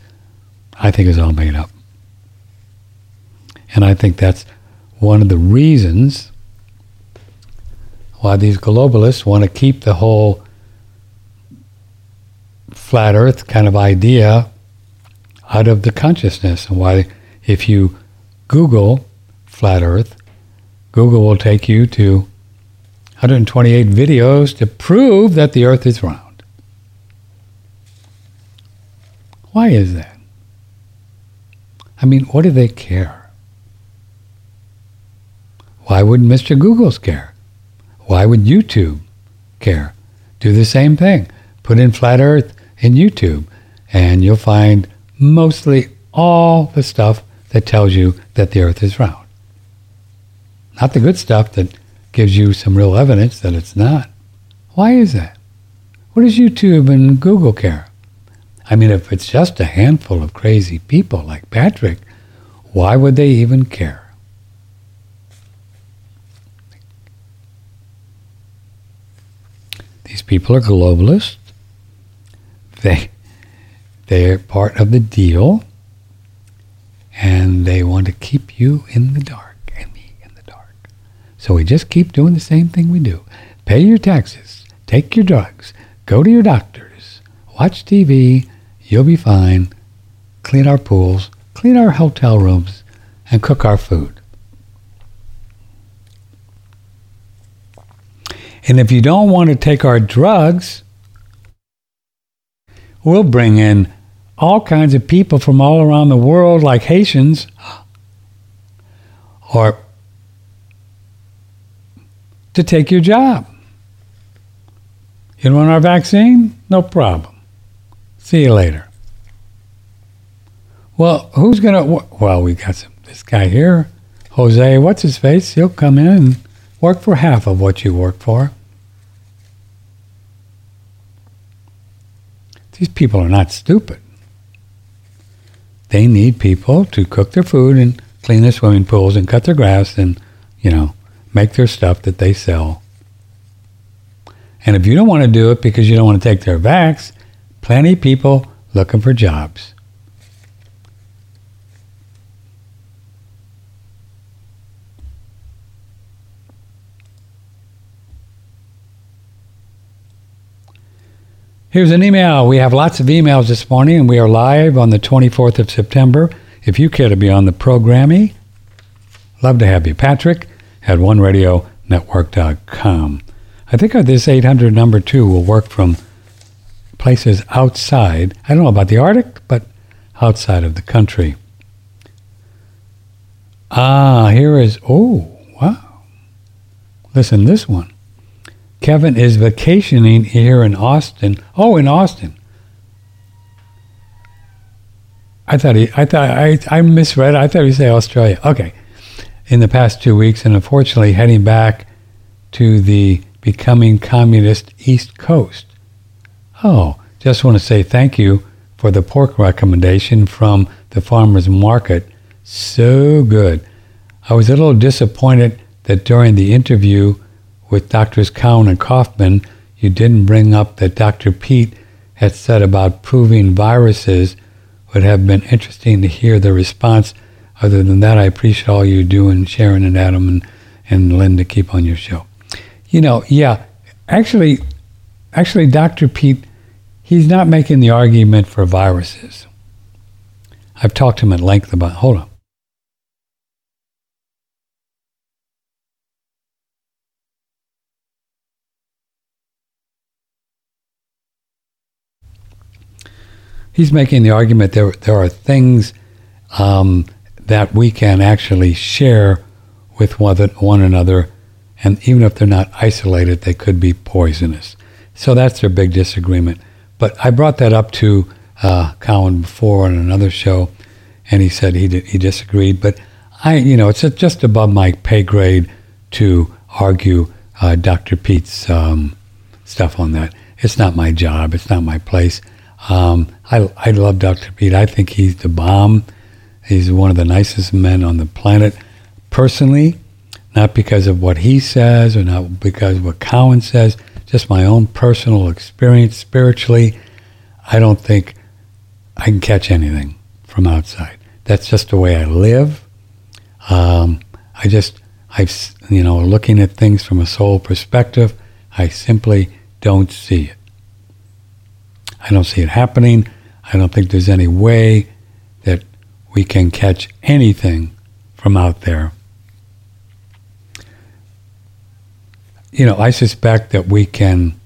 I think is all made up. And I think that's one of the reasons why these globalists want to keep the whole flat earth kind of idea out of the consciousness. And why, if you Google flat earth, Google will take you to 128 videos to prove that the earth is round. Why is that? I mean, what do they care? Why wouldn't Mr. Google's care? Why would YouTube care? Do the same thing. Put in flat earth in YouTube and you'll find mostly all the stuff that tells you that the earth is round. Not the good stuff that gives you some real evidence that it's not. Why is that? What does YouTube and Google care? I mean, if it's just a handful of crazy people like Patrick, why would they even care? These people are globalists. They they're part of the deal and they want to keep you in the dark and me in the dark. So we just keep doing the same thing we do. Pay your taxes, take your drugs, go to your doctors, watch TV, you'll be fine. Clean our pools, clean our hotel rooms, and cook our food. And if you don't want to take our drugs, we'll bring in all kinds of people from all around the world, like Haitians, or to take your job. You want our vaccine? No problem. See you later. Well, who's going to? Well, we got some, this guy here, Jose, what's his face? He'll come in and work for half of what you work for. These people are not stupid. They need people to cook their food and clean their swimming pools and cut their grass and, you know, make their stuff that they sell. And if you don't want to do it because you don't want to take their vax, plenty of people looking for jobs. Here's an email. We have lots of emails this morning, and we are live on the 24th of September. If you care to be on the programming, love to have you. Patrick at OneRadioNetwork.com. I think this 800 number two will work from places outside. I don't know about the Arctic, but outside of the country. Ah, here is, oh, wow. Listen, this one. Kevin is vacationing here in Austin. Oh, in Austin. I thought he, I thought I, I misread. I thought he said Australia. Okay, in the past two weeks, and unfortunately heading back to the becoming communist East Coast. Oh, just want to say thank you for the pork recommendation from the farmers market. So good. I was a little disappointed that during the interview with Doctors Cowan and Kaufman, you didn't bring up that Dr. Pete had said about proving viruses would have been interesting to hear the response. Other than that, I appreciate all you do and Sharon and Adam and, and Linda keep on your show. You know, yeah, actually, actually, Dr. Pete, he's not making the argument for viruses. I've talked to him at length about, hold on. He's making the argument there there are things um, that we can actually share with one, one another, and even if they're not isolated, they could be poisonous. So that's their big disagreement. But I brought that up to uh, Cowan before on another show, and he said he did, he disagreed. But I, you know, it's just above my pay grade to argue uh, Dr. Pete's um, stuff on that. It's not my job. It's not my place. Um, I, I love Dr. Pete. I think he's the bomb. He's one of the nicest men on the planet. Personally, not because of what he says or not because of what Cowan says, just my own personal experience spiritually, I don't think I can catch anything from outside. That's just the way I live. Um, I just, I've, you know, looking at things from a soul perspective, I simply don't see it. I don't see it happening. I don't think there's any way that we can catch anything from out there. You know, I suspect that we can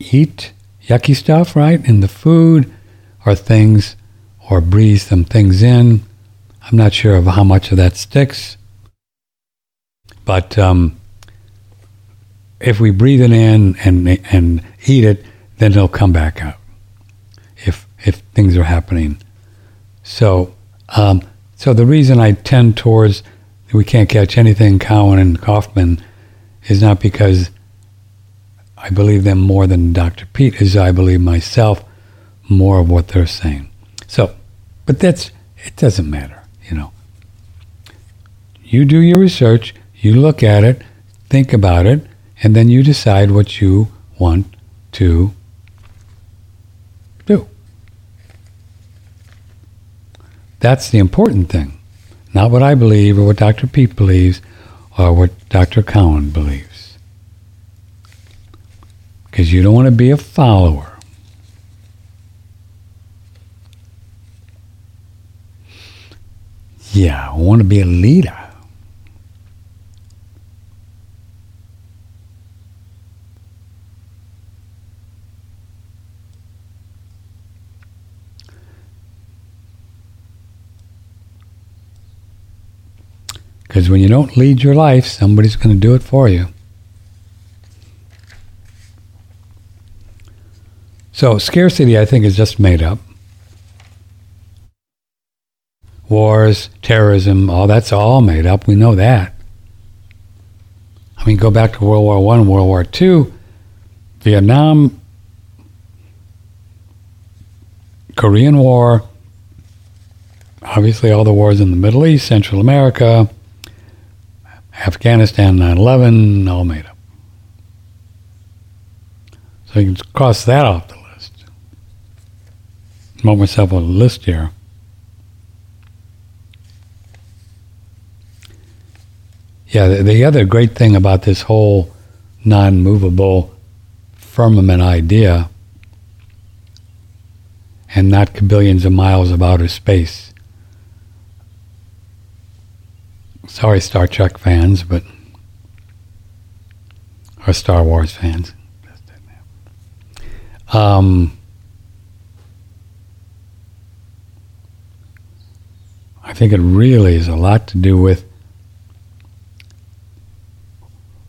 eat yucky stuff, right? In the food or things or breathe some things in. I'm not sure of how much of that sticks. But um, if we breathe it in and, and eat it, then it'll come back out. if if things are happening. So, um, so the reason I tend towards we can't catch anything, Cowan and Kaufman, is not because I believe them more than Dr. Pete, is I believe myself more of what they're saying. So, but that's it doesn't matter, you know. You do your research, you look at it, think about it, and then you decide what you want to do. That's the important thing. Not what I believe or what Dr. Pete believes or what Dr. Cowan believes. Because you don't want to be a follower. Yeah, I want to be a leader. Because when you don't lead your life, somebody's going to do it for you. So scarcity, I think, is just made up. Wars, terrorism, all that's all made up. We know that. I mean, go back to World War One, World War Two, Vietnam, Korean War, obviously all the wars in the Middle East, Central America, Afghanistan 9 11, all made up. So you can cross that off the list. Mark myself a list here. Yeah, the, the other great thing about this whole non movable firmament idea and not billions of miles of outer space Sorry, Star Trek fans, but or Star Wars fans. Um, I think it really is a lot to do with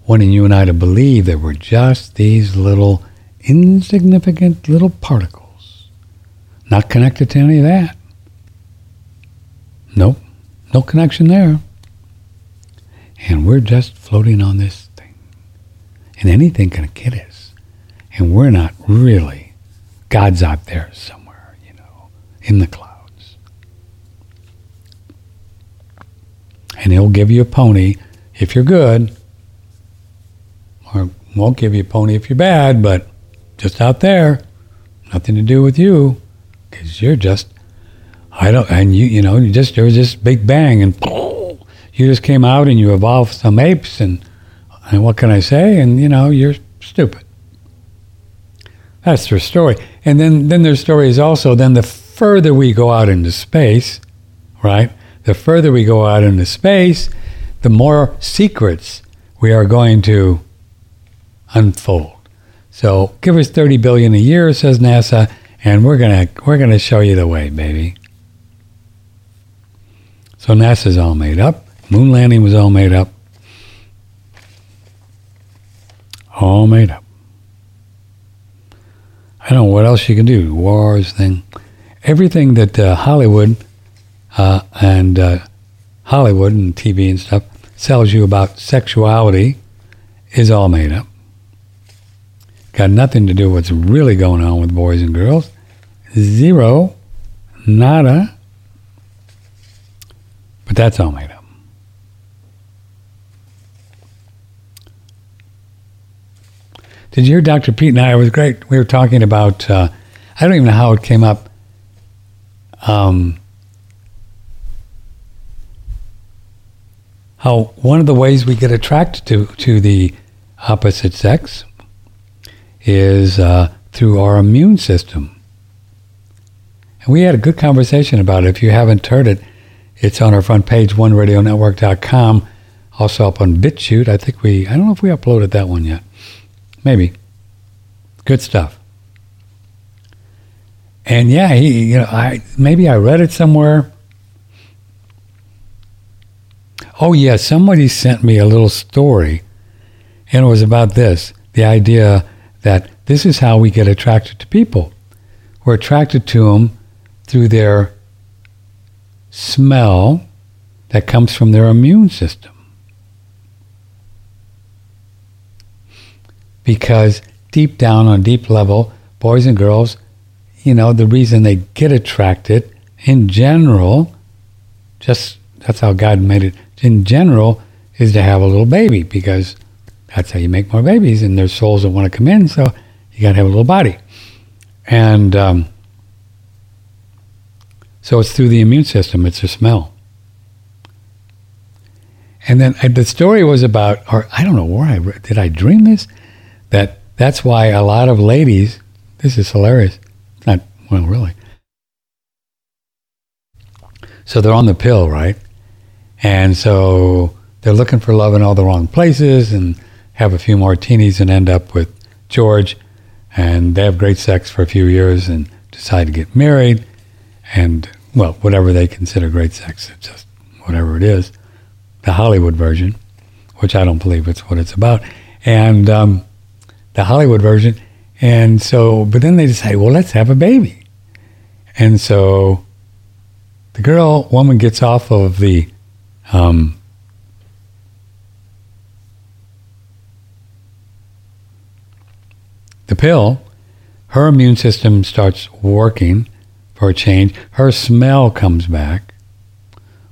wanting you and I to believe that we're just these little insignificant little particles, not connected to any of that. Nope, no connection there. And we're just floating on this thing. And anything can get us. And we're not really. God's out there somewhere, you know, in the clouds. And he'll give you a pony if you're good, or won't give you a pony if you're bad, but just out there, nothing to do with you, because you're just, I don't, and you, you know, you just, there was this big bang and you just came out and you evolved some apes and and what can I say? And you know, you're stupid. That's their story. And then then their story is also then the further we go out into space, right? The further we go out into space, the more secrets we are going to unfold. So give us 30 billion a year, says NASA, and we're gonna we're gonna show you the way, baby. So NASA's all made up. Moon landing was all made up. All made up. I don't know what else you can do. Wars thing, everything that uh, Hollywood uh, and uh, Hollywood and TV and stuff sells you about sexuality is all made up. Got nothing to do with what's really going on with boys and girls. Zero, nada. But that's all made up. Did you hear Dr. Pete and I? It was great. We were talking about, uh, I don't even know how it came up. Um, how one of the ways we get attracted to, to the opposite sex is uh, through our immune system. And we had a good conversation about it. If you haven't heard it, it's on our front page, oneradionetwork.com. Also up on BitChute. I think we, I don't know if we uploaded that one yet. Maybe. Good stuff. And yeah, he, you know, I maybe I read it somewhere. Oh yeah, somebody sent me a little story, and it was about this: the idea that this is how we get attracted to people. we're attracted to them through their smell that comes from their immune system. Because deep down on deep level, boys and girls, you know, the reason they get attracted in general, just that's how God made it in general, is to have a little baby because that's how you make more babies and there's souls that want to come in, so you got to have a little body. And um, so it's through the immune system, it's a smell. And then uh, the story was about, or I don't know where I did I dream this? That that's why a lot of ladies, this is hilarious. Not, well, really. So they're on the pill, right? And so they're looking for love in all the wrong places and have a few martinis and end up with George. And they have great sex for a few years and decide to get married. And, well, whatever they consider great sex, it's just whatever it is. The Hollywood version, which I don't believe it's what it's about. And um, the Hollywood version. And so, but then they decide, well, let's have a baby. And so the girl, woman gets off of the um, the pill, her immune system starts working for a change. Her smell comes back,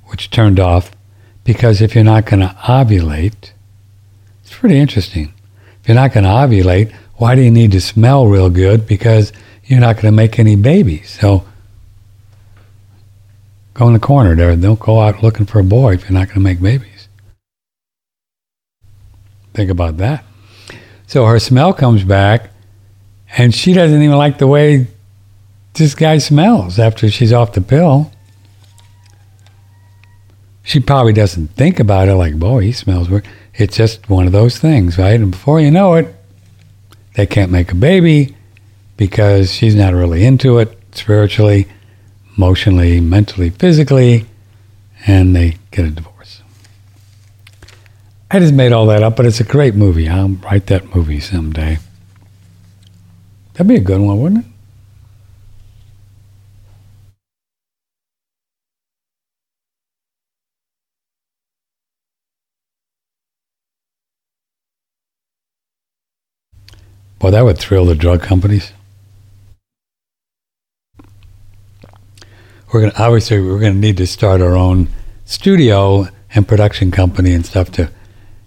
which turned off because if you're not going to ovulate, it's pretty interesting. If you're not going to ovulate, why do you need to smell real good? Because you're not going to make any babies. So go in the corner there. Don't go out looking for a boy if you're not going to make babies. Think about that. So her smell comes back, and she doesn't even like the way this guy smells after she's off the pill. She probably doesn't think about it like, boy, he smells weird. It's just one of those things, right? And before you know it, they can't make a baby because she's not really into it spiritually, emotionally, mentally, physically, and they get a divorce. I just made all that up, but it's a great movie. I'll write that movie someday. That'd be a good one, wouldn't it? Boy, that would thrill the drug companies. We're gonna obviously we're gonna need to start our own studio and production company and stuff to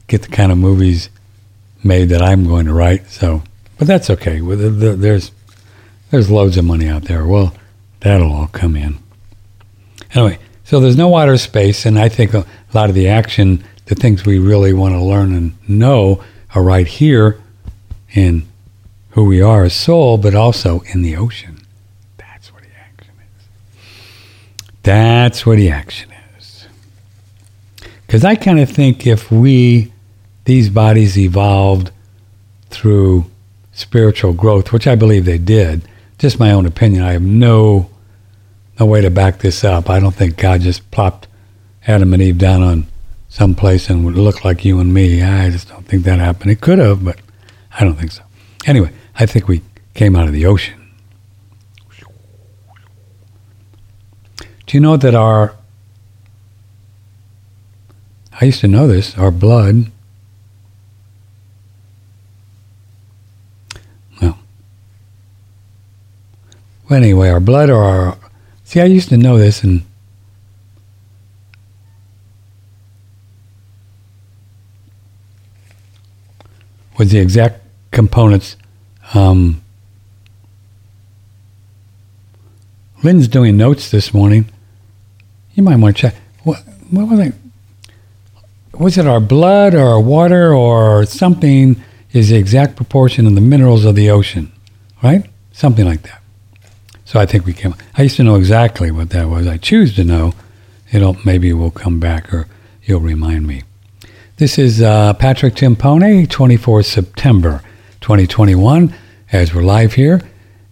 get the kind of movies made that I'm going to write. So, but that's okay. There's there's loads of money out there. Well, that'll all come in. Anyway, so there's no outer space, and I think a lot of the action, the things we really want to learn and know, are right here in who we are as soul, but also in the ocean. That's what the action is. That's what the action is. Because I kind of think if we, these bodies evolved through spiritual growth, which I believe they did, just my own opinion, I have no no way to back this up. I don't think God just plopped Adam and Eve down on some place and would look like you and me. I just don't think that happened. It could have, but I don't think so. Anyway, I think we came out of the ocean. Do you know that our, I used to know this, our blood, well, well anyway, our blood or our, see, I used to know this and was the exact components um, Lynn's doing notes this morning. You might want to check. What, what was it? Was it our blood or our water or something is the exact proportion of the minerals of the ocean, right? Something like that. So I think we can. I used to know exactly what that was. I choose to know. It'll maybe we'll come back or you'll remind me. This is uh, Patrick Timpone, 24 September 2021 as we're live here.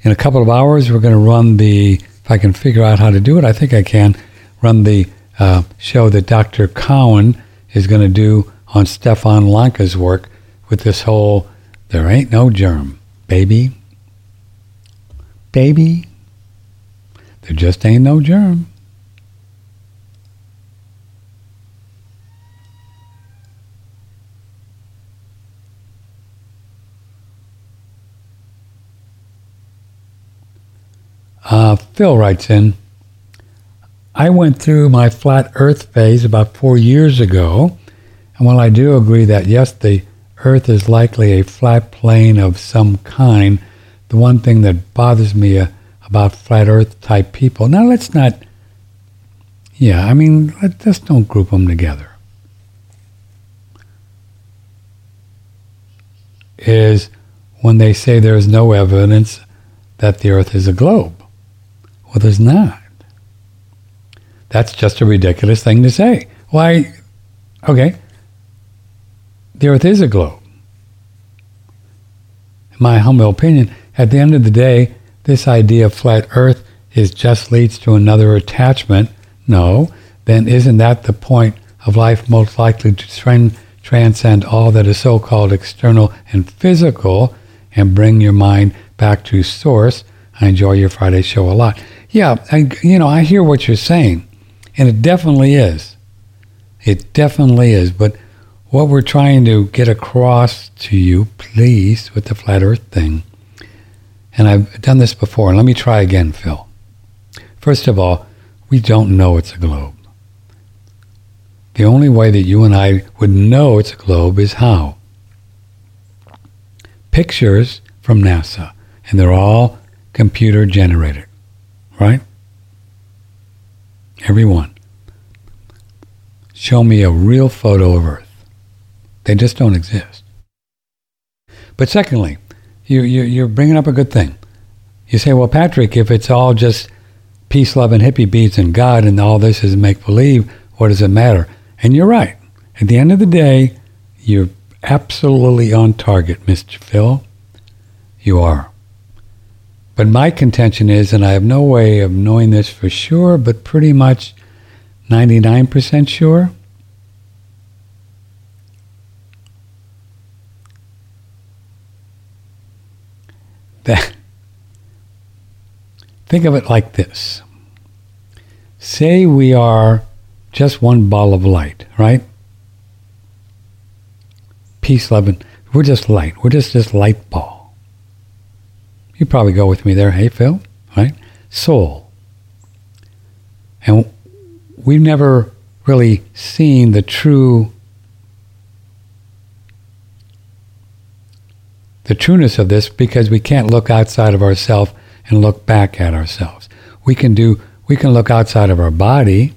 In a couple of hours, we're going to run the, if I can figure out how to do it, I think I can, run the uh, show that Dr. Cowan is going to do on Stefan Lanka's work with this whole, there ain't no germ, baby. Baby, There just ain't no germ. Uh, Phil writes in, I went through my flat earth phase about four years ago, and while I do agree that yes, the earth is likely a flat plane of some kind, the one thing that bothers me uh, about flat earth type people, now let's not, yeah, I mean, let, let's don't group them together, is when they say there is no evidence that the earth is a globe. Well, there's not. That's just a ridiculous thing to say. Why? Okay. The earth is a globe. In my humble opinion, at the end of the day, this idea of flat earth is just leads to another attachment. No, then isn't that the point of life most likely to trend, transcend all that is so-called external and physical and bring your mind back to source? I enjoy your Friday show a lot. Yeah, you know, I hear what you're saying, and it definitely is. It definitely is. But what we're trying to get across to you, please, with the flat earth thing, and I've done this before, and let me try again, Phil. First of all, we don't know it's a globe. The only way that you and I would know it's a globe is how? Pictures from NASA, and they're all computer generated right? Everyone. Show me a real photo of Earth. They just don't exist. But secondly, you, you, you're bringing up a good thing. You say, well, Patrick, if it's all just peace, love, and hippie beats and God and all this is make believe, what does it matter? And you're right. At the end of the day, you're absolutely on target, Mr. Phil. You are. But my contention is, and I have no way of knowing this for sure, but pretty much 99% sure, that think of it like this. Say we are just one ball of light, right? Peace, love, and we're just light. We're just this light ball. You probably go with me there. Hey, Phil, right? Soul. And we've never really seen the true the trueness of this because we can't look outside of ourselves and look back at ourselves. We can do we can look outside of our body,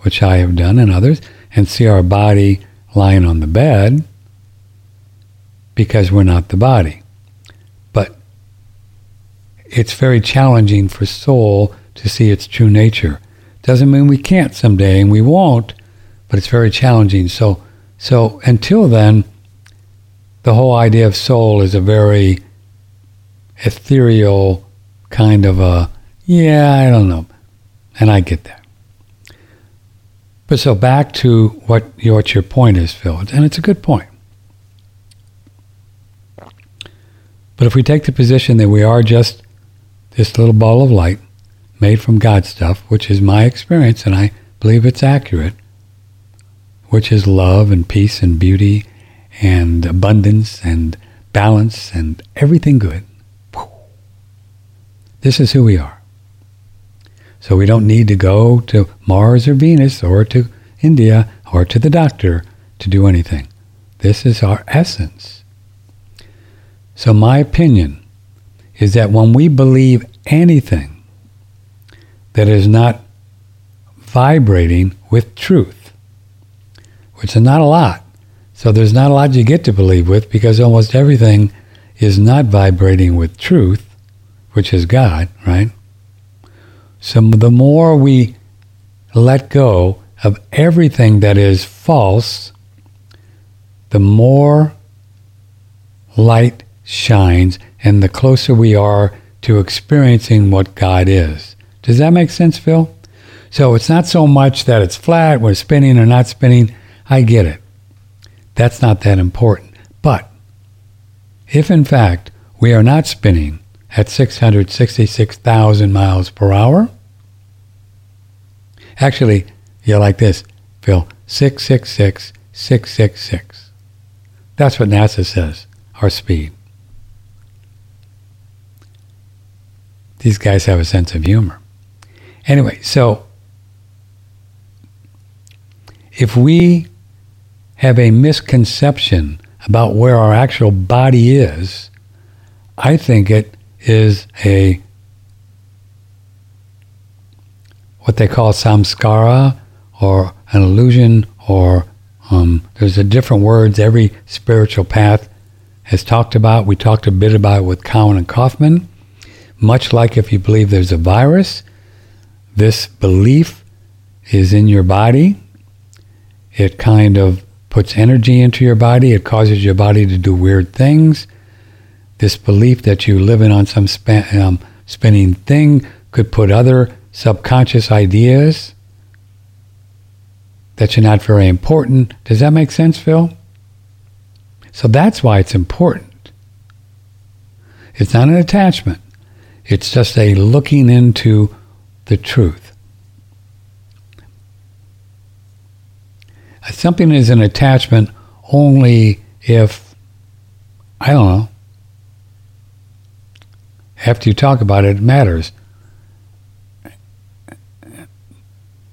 which I have done and others, and see our body lying on the bed because we're not the body it's very challenging for soul to see its true nature. Doesn't mean we can't someday, and we won't, but it's very challenging. So, so until then, the whole idea of soul is a very ethereal kind of a, yeah, I don't know. And I get that. But so back to what, what your point is, Phil, and it's a good point. But if we take the position that we are just this little ball of light made from God stuff, which is my experience, and I believe it's accurate, which is love and peace and beauty and abundance and balance and everything good. This is who we are. So we don't need to go to Mars or Venus or to India or to the doctor to do anything. This is our essence. So my opinion is that when we believe anything that is not vibrating with truth, which is not a lot. So there's not a lot you get to believe with because almost everything is not vibrating with truth, which is God, right? So the more we let go of everything that is false, the more light shines and the closer we are to experiencing what God is. Does that make sense, Phil? So it's not so much that it's flat, we're spinning or not spinning. I get it. That's not that important. But if in fact we are not spinning at 666,000 miles per hour, Actually, you're like this, Phil. 666 666. That's what NASA says, our speed. These guys have a sense of humor. Anyway, so if we have a misconception about where our actual body is, I think it is a what they call samskara or an illusion or um, there's a different words every spiritual path has talked about. We talked a bit about it with Cowan and Kaufman. Much like if you believe there's a virus, this belief is in your body. It kind of puts energy into your body. It causes your body to do weird things. This belief that you live in on some um, spinning thing could put other subconscious ideas that you're not very important. Does that make sense, Phil? So that's why it's important. It's not an attachment. It's just a looking into the truth. Something is an attachment only if, I don't know, after you talk about it, it matters.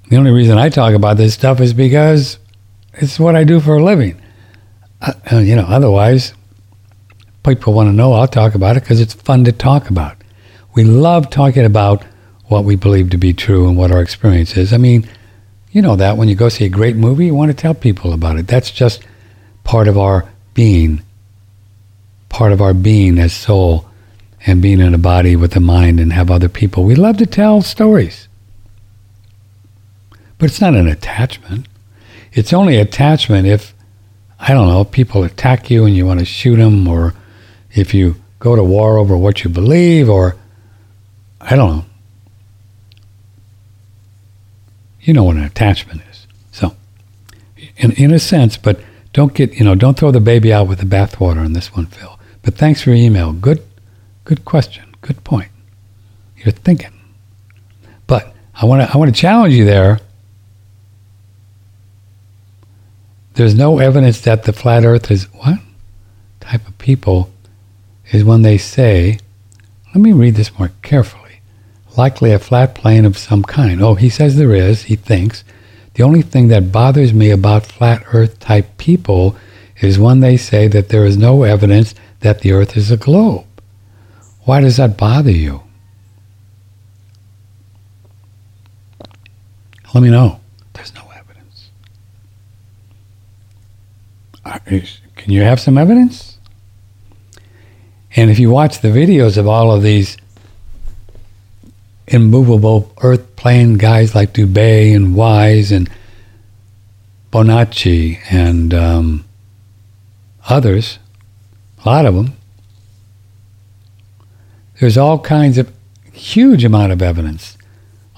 The only reason I talk about this stuff is because it's what I do for a living. Uh, you know, otherwise, people want to know, I'll talk about it because it's fun to talk about. We love talking about what we believe to be true and what our experience is. I mean, you know that when you go see a great movie, you want to tell people about it. That's just part of our being, part of our being as soul and being in a body with a mind and have other people. We love to tell stories. But it's not an attachment. It's only attachment if, I don't know, people attack you and you want to shoot them, or if you go to war over what you believe, or I don't know. You know what an attachment is. So, in, in a sense, but don't get, you know, don't throw the baby out with the bathwater on this one, Phil. But thanks for your email. Good, good question. Good point. You're thinking. But I want to, I want to challenge you there. There's no evidence that the flat earth is what type of people is when they say, let me read this more carefully likely a flat plane of some kind. Oh, he says there is, he thinks. The only thing that bothers me about flat earth type people is when they say that there is no evidence that the earth is a globe. Why does that bother you? Let me know. There's no evidence. Can you have some evidence? And if you watch the videos of all of these immovable earth plane guys like Dubay and Wise and Bonacci and um, others, a lot of them. There's all kinds of huge amount of evidence,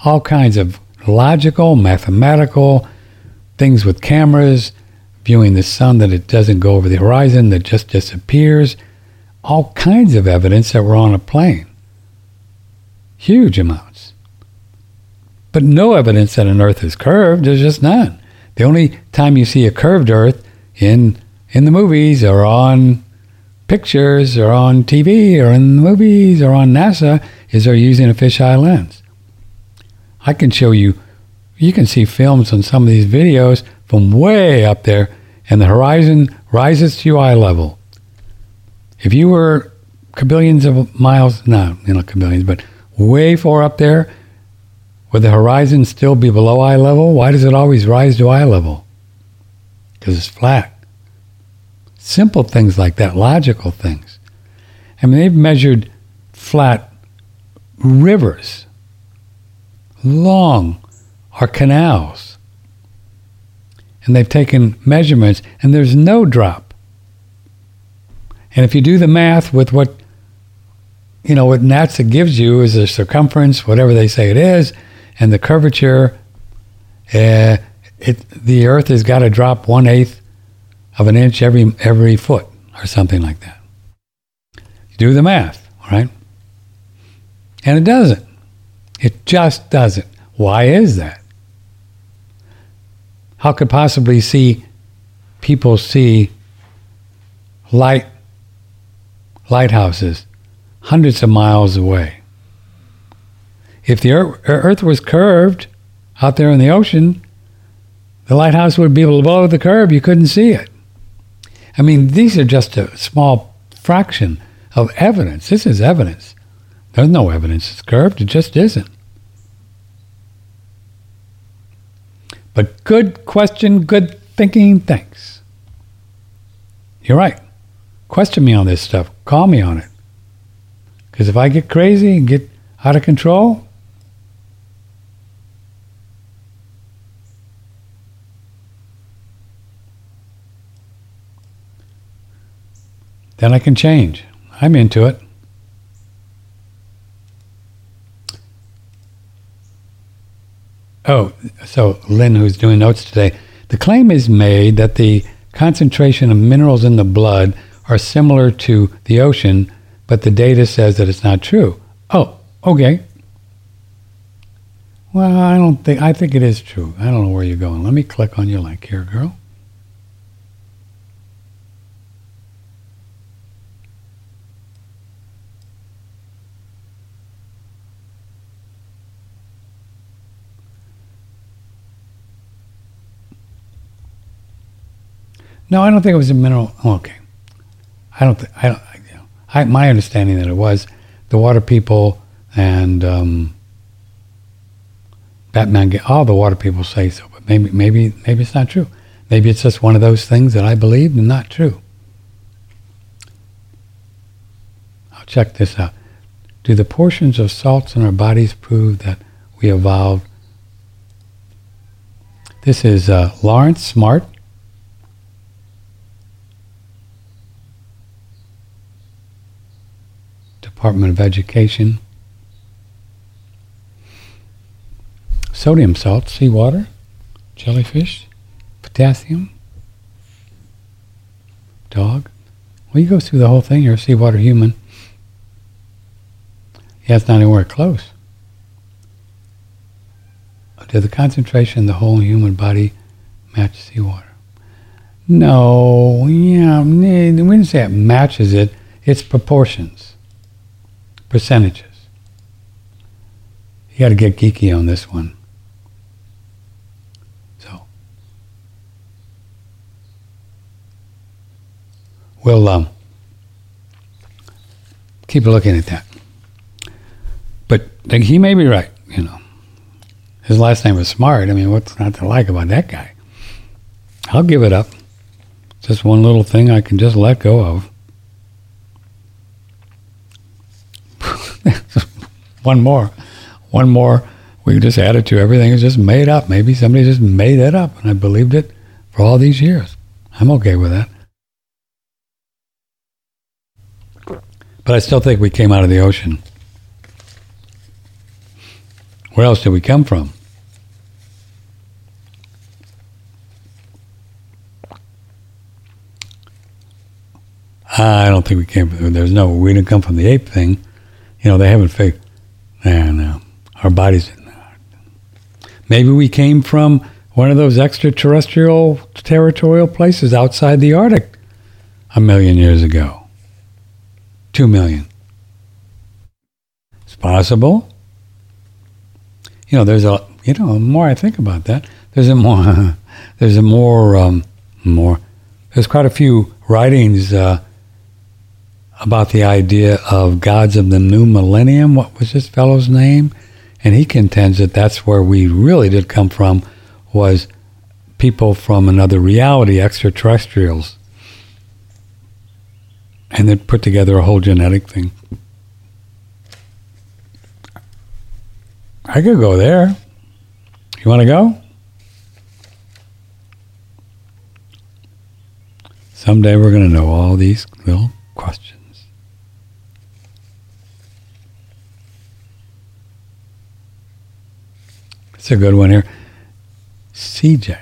all kinds of logical, mathematical things with cameras, viewing the sun that it doesn't go over the horizon, that just disappears, all kinds of evidence that we're on a plane. Huge amounts. But no evidence that an Earth is curved. There's just none. The only time you see a curved Earth in in the movies or on pictures or on TV or in the movies or on NASA is they're using a fisheye lens. I can show you, you can see films on some of these videos from way up there and the horizon rises to eye level. If you were billions of miles, no, you know, billions, but way far up there, would the horizon still be below eye level? Why does it always rise to eye level? Because it's flat. Simple things like that, logical things. I mean, they've measured flat rivers, long, or canals. And they've taken measurements, and there's no drop. And if you do the math with what you know, what NASA gives you is the circumference, whatever they say it is, and the curvature. Uh, it, the Earth has got to drop one eighth of an inch every every foot, or something like that. You do the math, right? And it doesn't. It just doesn't. Why is that? how could possibly see people see light lighthouses hundreds of miles away? If the earth was curved out there in the ocean, the lighthouse would be below the curve. You couldn't see it. I mean, these are just a small fraction of evidence. This is evidence. There's no evidence it's curved. It just isn't. But good question, good thinking, thanks. You're right. Question me on this stuff. Call me on it. Because if I get crazy and get out of control, then I can change. I'm into it. Oh, so Lynn, who's doing notes today, the claim is made that the concentration of minerals in the blood are similar to the ocean, but the data says that it's not true. Oh, okay. Well, I don't think, I think it is true. I don't know where you're going. Let me click on your link here, girl. No, I don't think it was a mineral. Okay, I don't. Th- I don't. I, my understanding that it was the water people and um, Batman. Get, all the water people say so, but maybe, maybe, maybe it's not true. Maybe it's just one of those things that I believed and not true. I'll check this out. Do the portions of salts in our bodies prove that we evolved? This is uh, Lawrence Smart Department of Education. Sodium salt, seawater, jellyfish, potassium, dog. Well, you go through the whole thing. You're a seawater human. Yeah, it's not anywhere close. Did the concentration in the whole human body match seawater? No, yeah, we didn't say it matches it. It's proportions percentages. You got to get geeky on this one. So, we'll um, keep looking at that. But he may be right, you know. His last name was Smart. I mean, what's not to like about that guy? I'll give it up. Just one little thing I can just let go of. One more, one more. We just added to everything It's just made up. Maybe somebody just made it up, and I believed it for all these years. I'm okay with that. But I still think we came out of the ocean. Where else did we come from? I don't think we came from. There's no. We didn't come from the ape thing. You know, they haven't figured. And uh, our bodies. Maybe we came from one of those extraterrestrial territorial places outside the Arctic a million years ago. Two million. It's possible. You know, there's a, you know, the more I think about that, there's a more, there's a more, um, more, there's quite a few writings uh, about the idea of gods of the new millennium. What was this fellow's name? And he contends that that's where we really did come from, was people from another reality, extraterrestrials. And they put together a whole genetic thing. I could go there. You want to go? Someday we're going to know all these little questions. It's a good one here. CJ.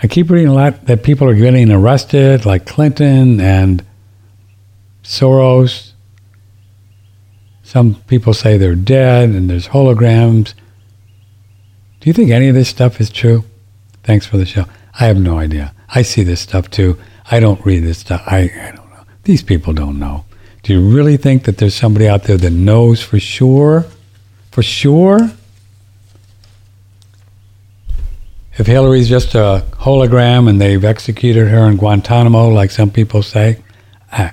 I keep reading a lot that people are getting arrested, like Clinton and Soros. Some people say they're dead and there's holograms. Do you think any of this stuff is true? Thanks for the show. I have no idea. I see this stuff too. I don't read this stuff. I, I don't know. These people don't know. Do you really think that there's somebody out there that knows for sure? For sure? If Hillary's just a hologram and they've executed her in Guantanamo, like some people say, ah,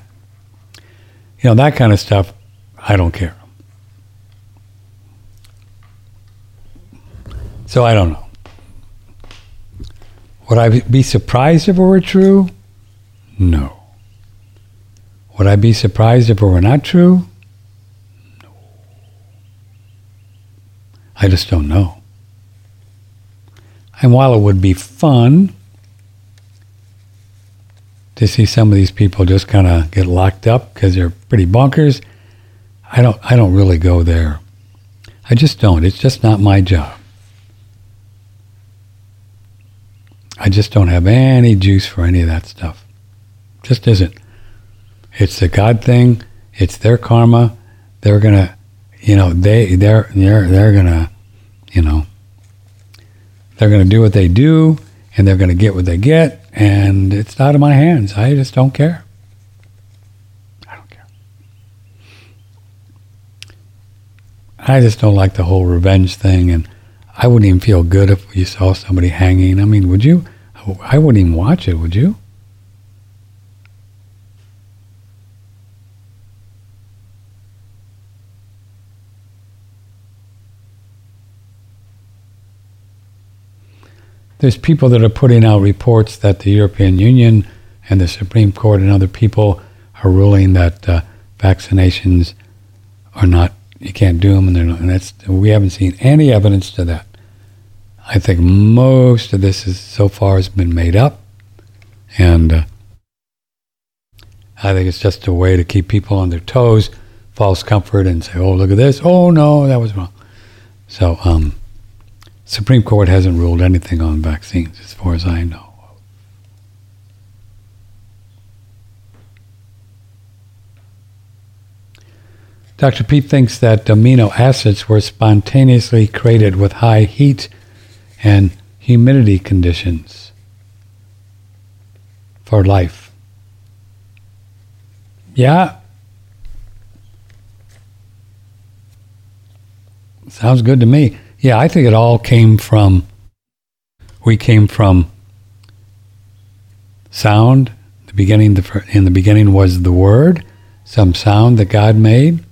you know, that kind of stuff, I don't care. So I don't know. Would I be surprised if it were true? No. Would I be surprised if it were not true? No. I just don't know. And while it would be fun to see some of these people just kind of get locked up because they're pretty bunkers, I don't I don't really go there. I just don't. It's just not my job. I just don't have any juice for any of that stuff. Just isn't. It's the God thing. It's their karma. They're gonna, you know, they they're they're they're gonna, you know, they're gonna do what they do, and they're gonna get what they get, and it's out of my hands. I just don't care. I don't care. I just don't like the whole revenge thing, and I wouldn't even feel good if you saw somebody hanging. I mean, would you? I wouldn't even watch it, would you? There's people that are putting out reports that the European Union and the Supreme Court and other people are ruling that uh, vaccinations are not, you can't do them, and, they're not, and that's, we haven't seen any evidence to that. I think most of this is so far has been made up, and uh, I think it's just a way to keep people on their toes, false comfort, and say, "Oh, look at this! Oh no, that was wrong." So, um, Supreme Court hasn't ruled anything on vaccines, as far as I know. Dr. Pete thinks that amino acids were spontaneously created with high heat and humidity conditions for life. Yeah. Sounds good to me. Yeah, I think it all came from, we came from sound. The beginning, the, in the beginning was the word, some sound that God made.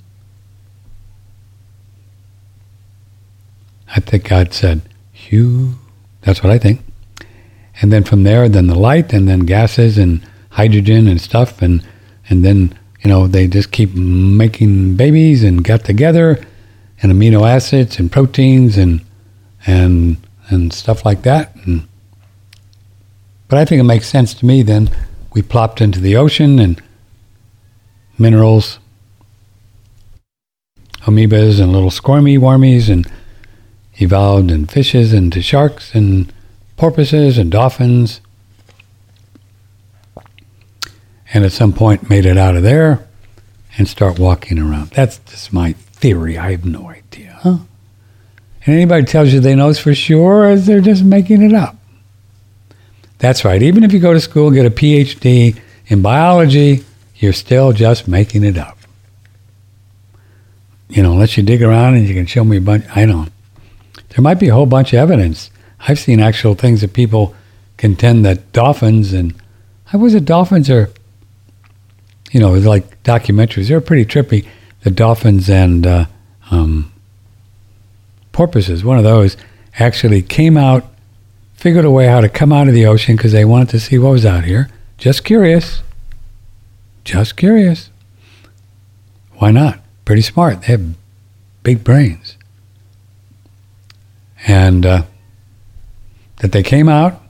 I think God said, HU, that's what I think. And then from there, then the light, and then gases and hydrogen and stuff, and and then you know they just keep making babies and got together and amino acids and proteins and and and stuff like that. And, but I think it makes sense to me. Then we plopped into the ocean and minerals, amoebas and little squirmy wormies, and evolved in fishes into sharks and porpoises and dolphins. And at some point made it out of there and start walking around. That's just my theory. I have no idea. Huh? And anybody tells you they know it's for sure, they're just making it up. That's right. Even if you go to school and get a PhD in biology, you're still just making it up. You know, unless you dig around and you can show me a bunch. I don't. There might be a whole bunch of evidence. I've seen actual things that people contend that dolphins and I was it dolphins are, you know, like documentaries. They're pretty trippy the dolphins and uh, um, porpoises, one of those, actually came out, figured a way how to come out of the ocean because they wanted to see what was out here. Just curious. Just curious. Why not? Pretty smart. They have big brains. And uh, that they came out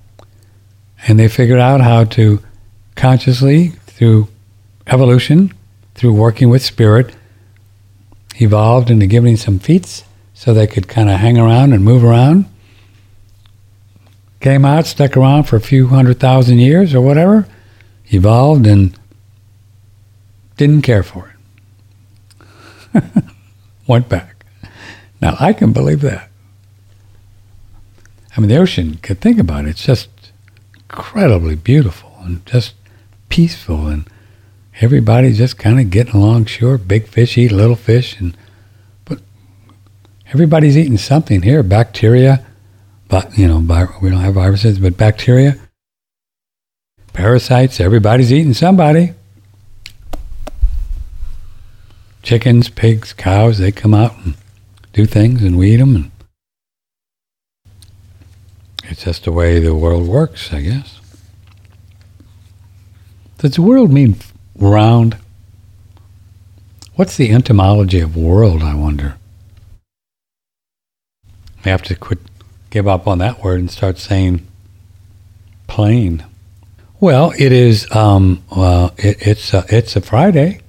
and they figured out how to consciously, through evolution, through working with spirit, evolved into giving some feet so they could kind of hang around and move around. Came out, stuck around for a few hundred thousand years or whatever, evolved and didn't care for it. Went back. Now, I can believe that. I mean, the ocean, could think about it, it's just incredibly beautiful and just peaceful and everybody just kind of getting along sure big fish eat little fish and but everybody's eating something here bacteria but you know we don't have viruses but bacteria parasites everybody's eating somebody. Chickens pigs cows they come out and do things and we eat them and it's just the way the world works i guess. Does the world mean round. What's the etymology of world, I wonder? We have to quit, give up on that word and start saying plane. Well, it is. Um, well, it, it's a, it's a Friday.